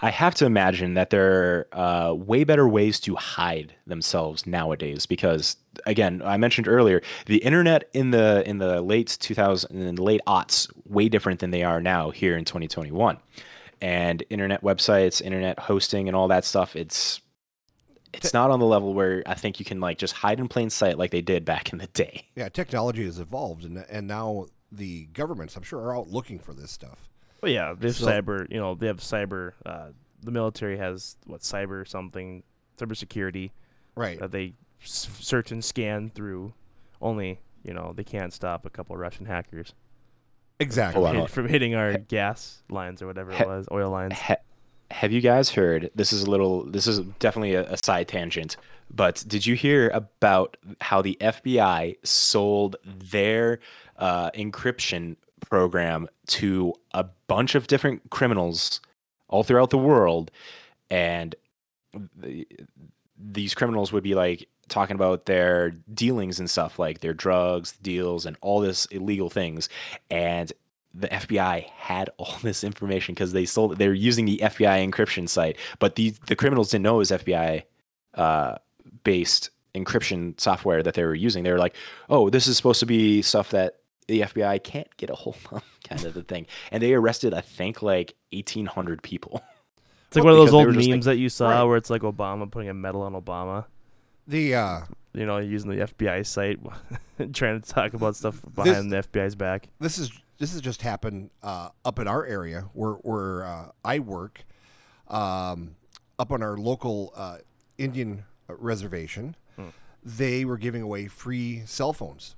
I have to imagine that there are uh, way better ways to hide themselves nowadays because again, I mentioned earlier, the internet in the in the late 2000 in the late aughts way different than they are now here in 2021. And internet websites, internet hosting and all that stuff, it's it's not on the level where I think you can like just hide in plain sight like they did back in the day. Yeah, technology has evolved, and and now the governments, I'm sure, are out looking for this stuff. Well, yeah, they have So- cyber. You know, they have cyber. Uh, the military has what cyber something, cybersecurity Right. that they s- search and scan through. Only you know they can't stop a couple Russian hackers Exactly. Hold on, hit- from hitting our gas lines or whatever He- it was, oil lines. Ha- have you guys heard? This is a little. This is definitely a, a side tangent. But did you hear about how the FBI sold their uh, encryption program to a bunch of different criminals all throughout the world, and the, these criminals would be like talking about their dealings and stuff, like their drugs, deals, and all this illegal things, and the FBI had all this information because they sold. They were using the FBI encryption site, but the the criminals didn't know it was FBI uh, based encryption software that they were using. They were like, "Oh, this is supposed to be stuff that the FBI can't get a hold of," kind of the thing. And they arrested, I think, like eighteen hundred people. It's like one of those old memes like- that you saw Right. where it's like Obama putting a medal on Obama. The uh, You know, using the FBI site, trying to talk about stuff behind the FBI's back. this is this has just happened uh, up in our area where where uh, I work, um, up on our local uh, Indian reservation. Hmm. They were giving away free cell phones,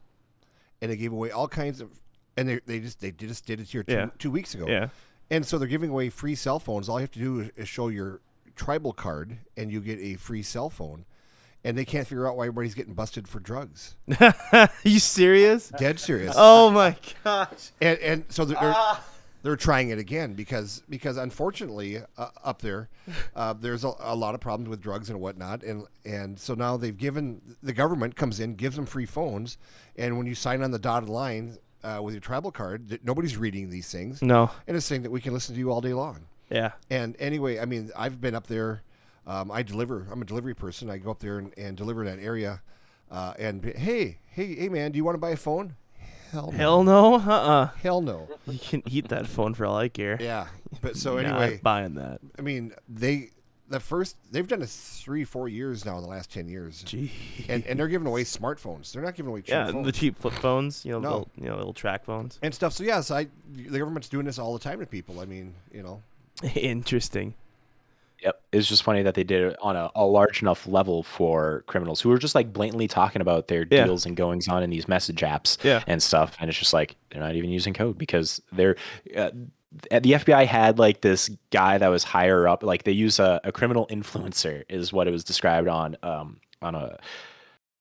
and they gave away all kinds of, and they, they just they just did it here two, Yeah. two weeks ago. Yeah. And so they're giving away free cell phones. All you have to do is, show your tribal card, and you get a free cell phone. And they can't figure out why everybody's getting busted for drugs. you serious? Dead serious. Oh my gosh. and and so they're they're, ah. They're trying it again because because unfortunately uh, up there uh, there's a, a lot of problems with drugs and whatnot and and so now they've given the government comes in gives them free phones and when you sign on the dotted line uh, with your tribal card nobody's reading these things No. and it's saying that we can listen to you all day long Yeah. and anyway, I mean, I've been up there. Um, I deliver. I'm a delivery person. I go up there and, and deliver in that area. Uh, and hey, hey, hey, man, do you want to buy a phone? Hell no. Hell no. Uh. uh Hell no. You can eat that phone for all I care. Yeah. But so Not anyway, buying that. I mean, they the first they've done this three, four years now in the last ten years, Gee. and and they're giving away smartphones. They're not giving away cheap Yeah, phones the cheap flip phones. You know, No. little, you know, little track phones. and stuff. So yes, I the government's doing this all the time to people. I mean, you know, Interesting. Yep. It's just funny that they did it on a, a large enough level for criminals who were just like blatantly talking about their Yeah. deals and goings on in these message apps Yeah. and stuff. And it's just like they're not even using code because they're. Uh, the FBI had like this guy that was higher up. Like they use a, a criminal influencer, is what it was described on um, on a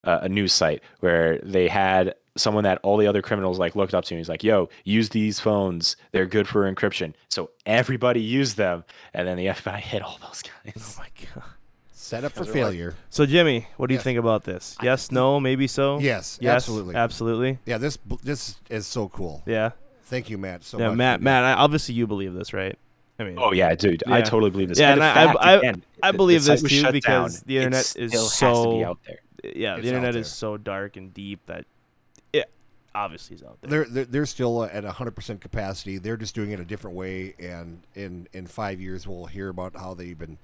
a a news site where they had someone that all the other criminals like looked up to. And he's like, "Yo, use these phones. They're good for encryption." So everybody used them, and then the FBI hit all those guys. Oh my god. Set up for failure. So Jimmy, what do you think about this? Yes, no, maybe so. Yes, yes, absolutely. absolutely. Yeah, this this is so cool. Yeah, Thank you, Matt. So yeah. much. Matt, Matt, I, obviously you believe this, right? I mean, Oh yeah, dude, I totally believe this. Yeah, and, and the I- fact, I- again, I the- believe this too because down. the It internet is still has to so- be out there. yeah, It's the out internet there. is so dark and deep that it obviously is out there. They're, they're they're still at 100% capacity. They're just doing it a different way, and in in five years we'll hear about how they've been,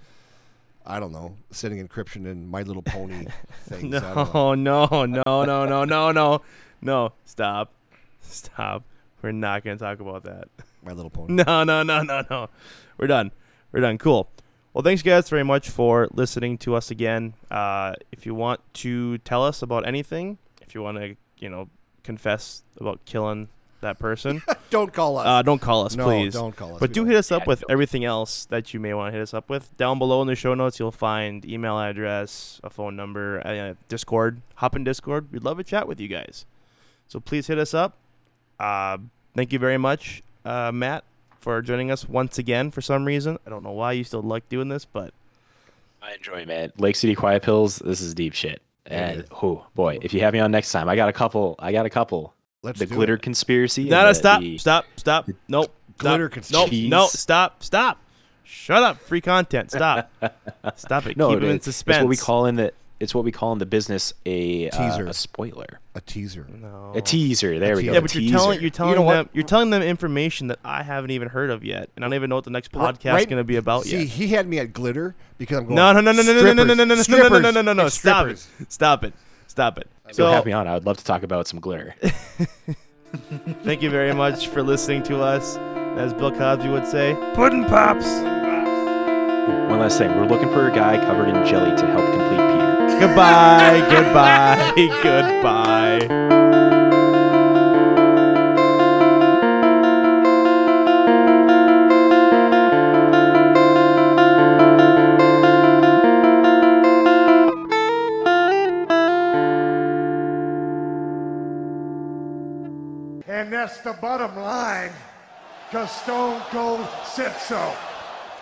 I don't know, setting encryption in My Little Pony things. I don't know. No, no, no, no, no, no, no, no. Stop, stop. We're not gonna talk about that. My Little Pony. No, no, no, no, no. We're done. We're done. Cool. Well, thanks, guys, very much for listening to us again. Uh, if you want to tell us about anything, if you want to, you know, confess about killing that person, Don't call us. uh, don't call us, No, please. don't call us. But We do don't- hit us up Yeah, with don't. everything else that you may want to hit us up with. Down below in the show notes, you'll find email address, a phone number, uh, Discord. Hop in Discord. We'd love to chat with you guys. So please hit us up. Uh, thank you very much, uh, Matt, for joining us once again for some reason. I don't know why you still like doing this, but I enjoy, it, man. Lake City Quiet Pills. This is deep shit. And is. oh boy, if you have me on next time, I got a couple. I got a couple. Let's the do glitter it. conspiracy. no, and no, the- stop, the- stop, stop. Nope. Glitter conspiracy. Nope. No, stop, stop. Shut up. Free content. Stop. stop it. No, Keep them in it's, suspense. it's what we call in the. It's what we call in the business a uh, Teaser. a spoiler, A teaser. No. a teaser. There we teaser. go. Yeah, but you're telling you're telling know them you're telling them information that I haven't even heard of yet, and I don't even know what the next podcast is Right- going to be about yet. See, yet. he had me at glitter because I'm going. No, no, no, no, no, no, no, no, no, no, no, no, no, no, no, no, no, no, It's stop it, stop it, stop it. So So, have me on. I would love to talk about some glitter. thank you very much for listening to us. As Bill Cosby would say, pudding pops. One last thing. We're looking for a guy covered in jelly to help complete Peter. Goodbye, goodbye, goodbye. And that's the bottom line, because Stone Cold said so.